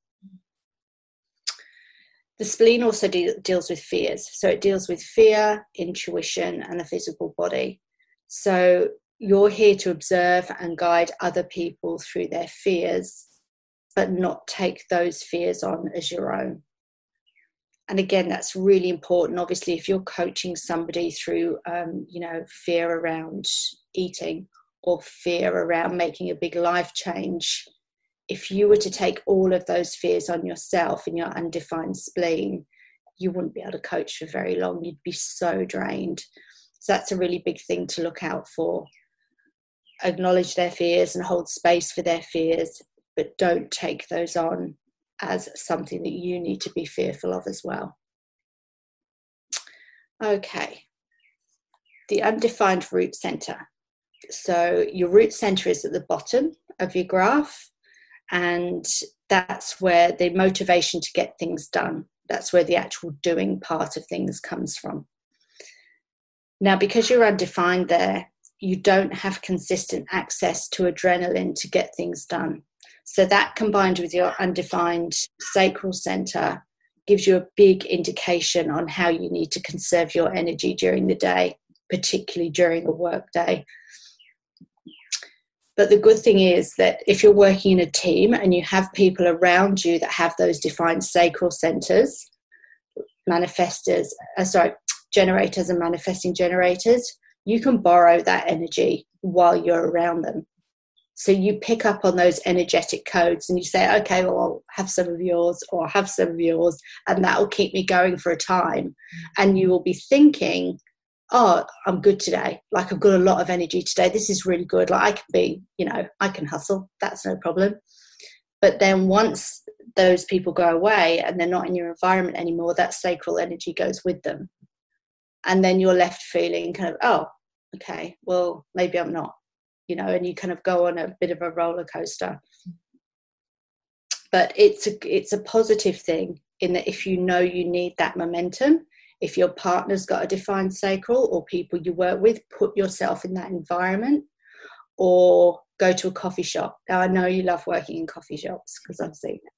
The spleen also de- deals with fears. So it deals with fear, intuition, and the physical body. So you're here to observe and guide other people through their fears, but not take those fears on as your own. And again, that's really important. Obviously, if you're coaching somebody through, um, you know, fear around eating or fear around making a big life change, if you were to take all of those fears on yourself in your undefined spleen, you wouldn't be able to coach for very long. You'd be so drained. So that's a really big thing to look out for acknowledge their fears and hold space for their fears, but don't take those on as something that you need to be fearful of as well. Okay, the undefined root center. So your root center is at the bottom of your graph, and that's where the motivation to get things done That's where the actual doing part of things comes from. Now, because you're undefined there, you don't have consistent access to adrenaline to get things done. So, that combined with your undefined sacral center gives you a big indication on how you need to conserve your energy during the day, particularly during a work day. But the good thing is that if you're working in a team and you have people around you that have those defined sacral centers, manifestors, uh, sorry, generators and manifesting generators, you can borrow that energy while you're around them. So you pick up on those energetic codes and you say, okay, well, I'll have some of yours or I'll have some of yours, and that will keep me going for a time. Mm-hmm. And you will be thinking, oh, I'm good today. Like I've got a lot of energy today. This is really good. Like I can be, you know, I can hustle. That's no problem. But then once those people go away and they're not in your environment anymore, that sacral energy goes with them. And then you're left feeling kind of, oh, okay, well, maybe I'm not, you know, and you kind of go on a bit of a roller coaster. But it's a it's a positive thing in that if you know you need that momentum, if your partner's got a defined sacral or people you work with, put yourself in that environment or go to a coffee shop. Now, I know you love working in coffee shops because I've seen it.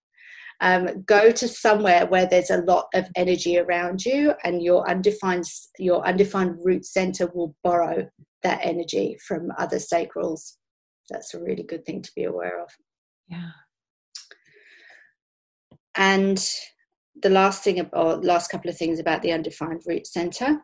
Um, go to somewhere where there's a lot of energy around you and your undefined your undefined root center will borrow that energy from other sacrals. That's a really good thing to be aware of. Yeah. And the last thing or last couple of things about the undefined root center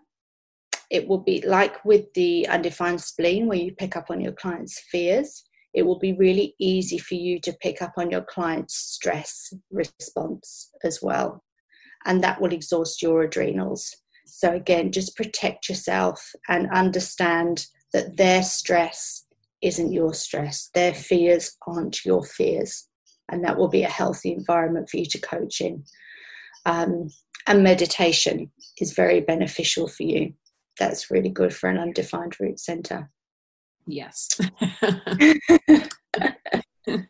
it will be like with the undefined spleen where you pick up on your client's fears it will be really easy for you to pick up on your client's stress response as well. And that will exhaust your adrenals. So again just protect yourself and understand that their stress isn't your stress. Their fears aren't your fears. And that will be a healthy environment for you to coach in. Um, and meditation is very beneficial for you. That's really good for an undefined root center. Yes.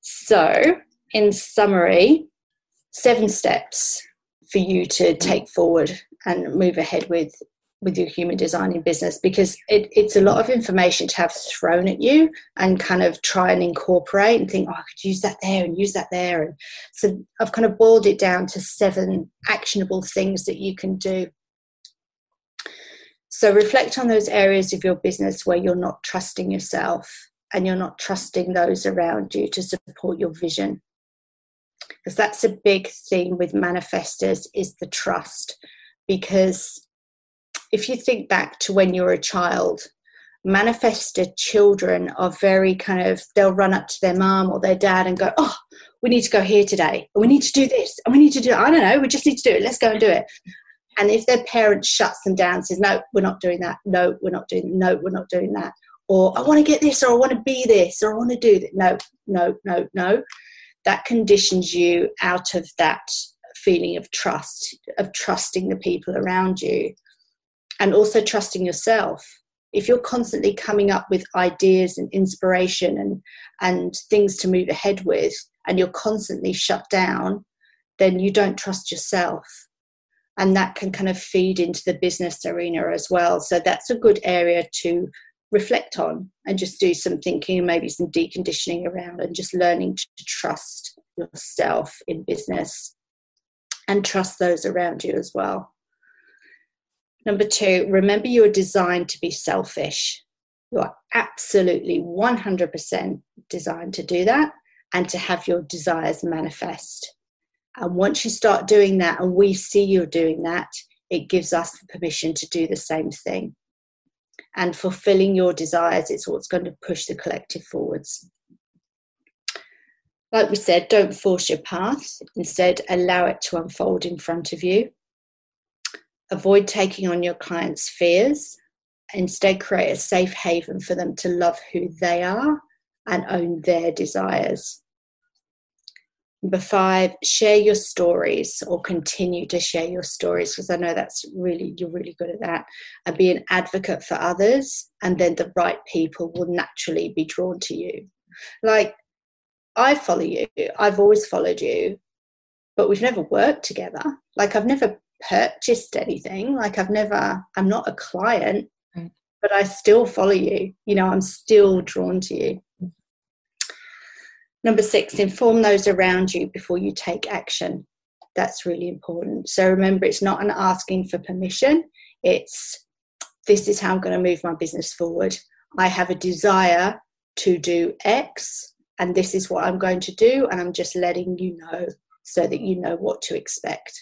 so, in summary, seven steps for you to take forward and move ahead with with your human designing business because it, it's a lot of information to have thrown at you and kind of try and incorporate and think, oh, I could use that there and use that there. And so I've kind of boiled it down to seven actionable things that you can do. So reflect on those areas of your business where you're not trusting yourself and you're not trusting those around you to support your vision. Because that's a big thing with manifestors is the trust. Because if you think back to when you were a child, manifestor children are very kind of they'll run up to their mom or their dad and go, Oh, we need to go here today, we need to do this, and we need to do I don't know, we just need to do it, let's go and do it. And if their parent shuts them down, says, No, we're not doing that, no, we're not doing no, we're not doing that. Or I want to get this, or I want to be this, or I want to do that. No, no, no, no. That conditions you out of that feeling of trust, of trusting the people around you and also trusting yourself if you're constantly coming up with ideas and inspiration and and things to move ahead with and you're constantly shut down then you don't trust yourself and that can kind of feed into the business arena as well so that's a good area to reflect on and just do some thinking and maybe some deconditioning around and just learning to trust yourself in business and trust those around you as well Number two, remember you are designed to be selfish. You are absolutely 100% designed to do that and to have your desires manifest. And once you start doing that and we see you're doing that, it gives us the permission to do the same thing. And fulfilling your desires it's what's going to push the collective forwards. Like we said, don't force your path. Instead, allow it to unfold in front of you avoid taking on your clients' fears. Instead, create a safe haven for them to love who they are and own their desires. Number five, share your stories or continue to share your stories because I know that's really, you're really good at that. And be an advocate for others, and then the right people will naturally be drawn to you. Like, I follow you, I've always followed you, but we've never worked together. Like I've never purchased anything. Like I've never, I'm not a client, but I still follow you. You know, I'm still drawn to you. Number six, inform those around you before you take action. That's really important. So remember, it's not an asking for permission, it's this is how I'm going to move my business forward. I have a desire to do X, and this is what I'm going to do, and I'm just letting you know so that you know what to expect.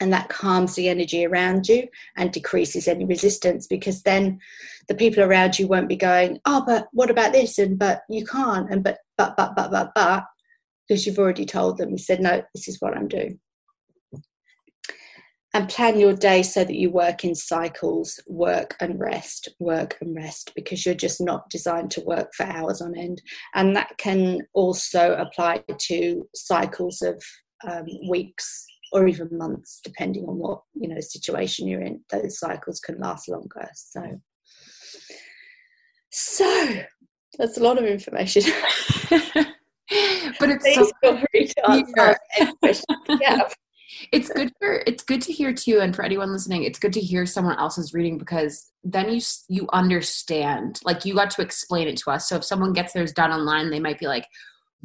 And that calms the energy around you and decreases any resistance because then the people around you won't be going, Oh, but what about this? And but you can't, and but, but, but, but, but, but, because you've already told them. You said, No, this is what I'm doing and plan your day so that you work in cycles work and rest work and rest because you're just not designed to work for hours on end and that can also apply to cycles of um, weeks or even months depending on what you know situation you're in those cycles can last longer. So so that's a lot of information. But it's Please so feel free to answer any questions yeah it's good for it's good to hear too and for anyone listening it's good to hear someone else's reading because then you you understand. Like you got to explain it to us. So if someone gets theirs done online they might be like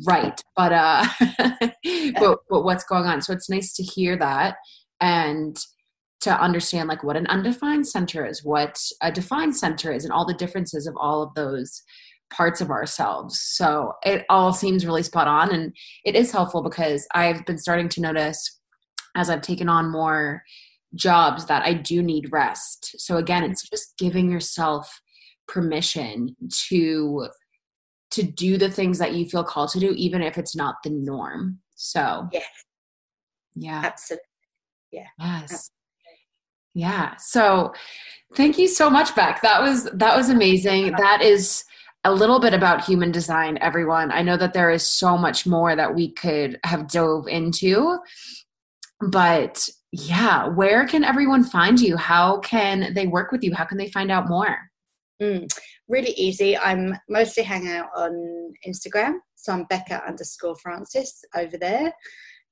right but uh but but what's going on so it's nice to hear that and to understand like what an undefined center is what a defined center is and all the differences of all of those parts of ourselves so it all seems really spot on and it is helpful because i've been starting to notice as I've taken on more jobs that I do need rest. So again, it's just giving yourself permission to to do the things that you feel called to do even if it's not the norm. So Yeah. Yeah. Absolutely. Yeah. Yes. Absolutely. Yeah. So thank you so much, Beck. That was that was amazing. That is a little bit about human design, everyone. I know that there is so much more that we could have dove into but yeah, where can everyone find you? How can they work with you? How can they find out more? Mm, really easy. I'm mostly hanging out on Instagram. So I'm Becca underscore Francis over there.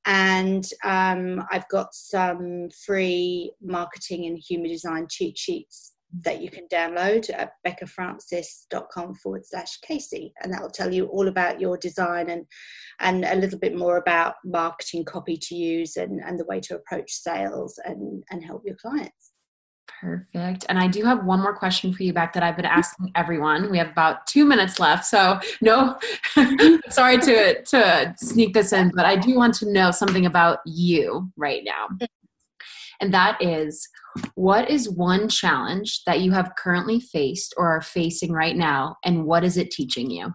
And um, I've got some free marketing and human design cheat sheets that you can download at beccafrancis.com forward slash Casey. And that will tell you all about your design and, and a little bit more about marketing copy to use and, and the way to approach sales and, and help your clients. Perfect. And I do have one more question for you Beck that I've been asking everyone. We have about two minutes left. So no, sorry to, to sneak this in, but I do want to know something about you right now. And that is what is one challenge that you have currently faced or are facing right now, and what is it teaching you?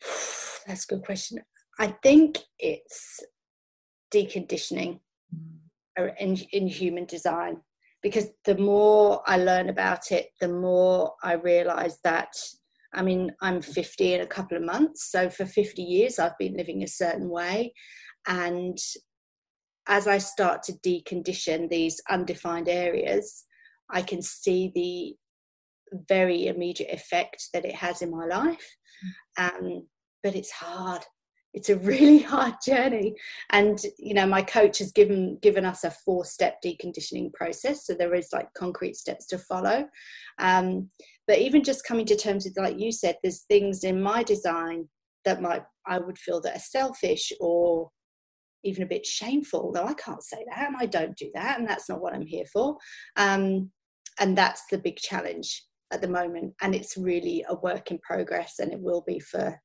That's a good question. I think it's deconditioning. In, in human design because the more I learn about it, the more I realize that. I mean, I'm 50 in a couple of months. So for 50 years, I've been living a certain way. And as I start to decondition these undefined areas, I can see the very immediate effect that it has in my life. Um, but it's hard. It's a really hard journey. And you know, my coach has given given us a four step deconditioning process. So there is like concrete steps to follow. Um, but even just coming to terms with, like you said, there's things in my design that might I would feel that are selfish or even a bit shameful though i can't say that and i don't do that and that's not what i'm here for um, and that's the big challenge at the moment and it's really a work in progress and it will be for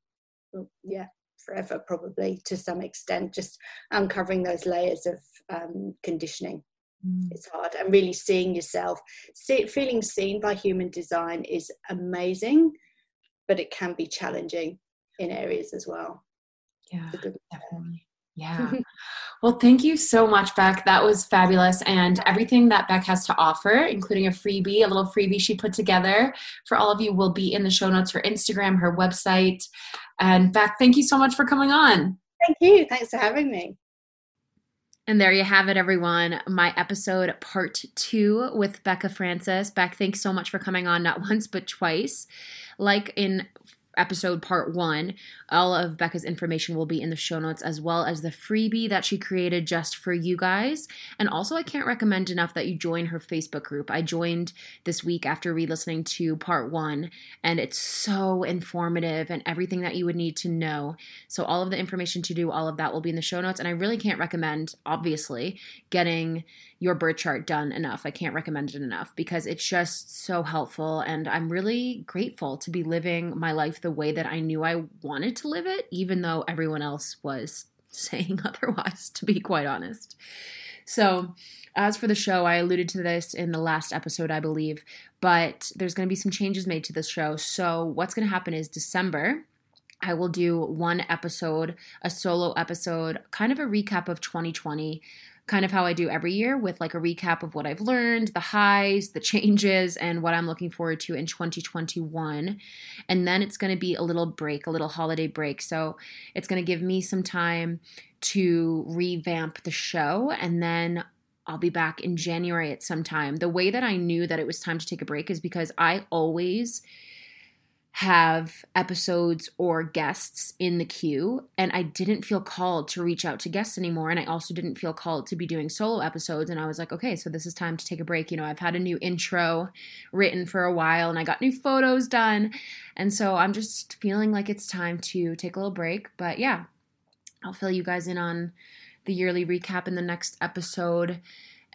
yeah forever probably to some extent just uncovering those layers of um, conditioning mm. it's hard and really seeing yourself see, feeling seen by human design is amazing but it can be challenging in areas as well yeah definitely yeah. well, thank you so much, Beck. That was fabulous. And everything that Beck has to offer, including a freebie, a little freebie she put together for all of you, will be in the show notes her Instagram, her website. And Beck, thank you so much for coming on. Thank you. Thanks for having me. And there you have it, everyone. My episode part two with Becca Francis. Beck, thanks so much for coming on not once, but twice. Like in episode part one. All of Becca's information will be in the show notes, as well as the freebie that she created just for you guys. And also, I can't recommend enough that you join her Facebook group. I joined this week after re listening to part one, and it's so informative and everything that you would need to know. So, all of the information to do all of that will be in the show notes. And I really can't recommend, obviously, getting your birth chart done enough. I can't recommend it enough because it's just so helpful. And I'm really grateful to be living my life the way that I knew I wanted to live it, even though everyone else was saying otherwise, to be quite honest. So, as for the show, I alluded to this in the last episode, I believe, but there's going to be some changes made to this show. So, what's going to happen is December, I will do one episode, a solo episode, kind of a recap of 2020 kind of how I do every year with like a recap of what I've learned, the highs, the changes, and what I'm looking forward to in 2021. And then it's going to be a little break, a little holiday break. So it's going to give me some time to revamp the show and then I'll be back in January at some time. The way that I knew that it was time to take a break is because I always have episodes or guests in the queue and I didn't feel called to reach out to guests anymore and I also didn't feel called to be doing solo episodes and I was like okay so this is time to take a break you know I've had a new intro written for a while and I got new photos done and so I'm just feeling like it's time to take a little break but yeah I'll fill you guys in on the yearly recap in the next episode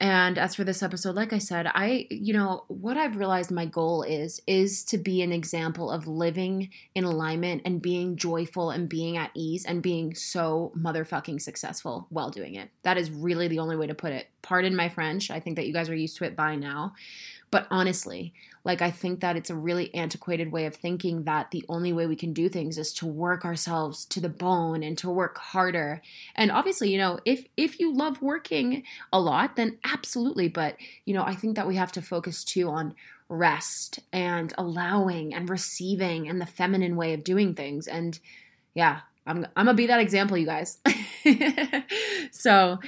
and as for this episode, like I said, I, you know, what I've realized my goal is, is to be an example of living in alignment and being joyful and being at ease and being so motherfucking successful while doing it. That is really the only way to put it. Pardon my French. I think that you guys are used to it by now. But honestly, like I think that it's a really antiquated way of thinking that the only way we can do things is to work ourselves to the bone and to work harder. And obviously, you know, if if you love working a lot, then absolutely, but you know, I think that we have to focus too on rest and allowing and receiving and the feminine way of doing things. And yeah, I'm I'm gonna be that example, you guys. so,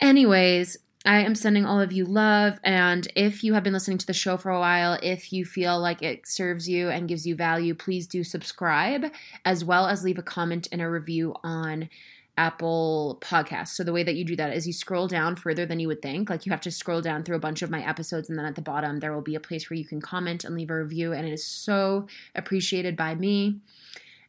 anyways, I am sending all of you love. And if you have been listening to the show for a while, if you feel like it serves you and gives you value, please do subscribe as well as leave a comment and a review on Apple Podcasts. So the way that you do that is you scroll down further than you would think. Like you have to scroll down through a bunch of my episodes, and then at the bottom, there will be a place where you can comment and leave a review. And it is so appreciated by me.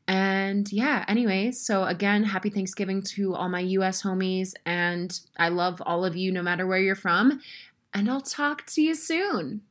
And yeah, anyways, so again, happy Thanksgiving to all my US homies. And I love all of you no matter where you're from. And I'll talk to you soon.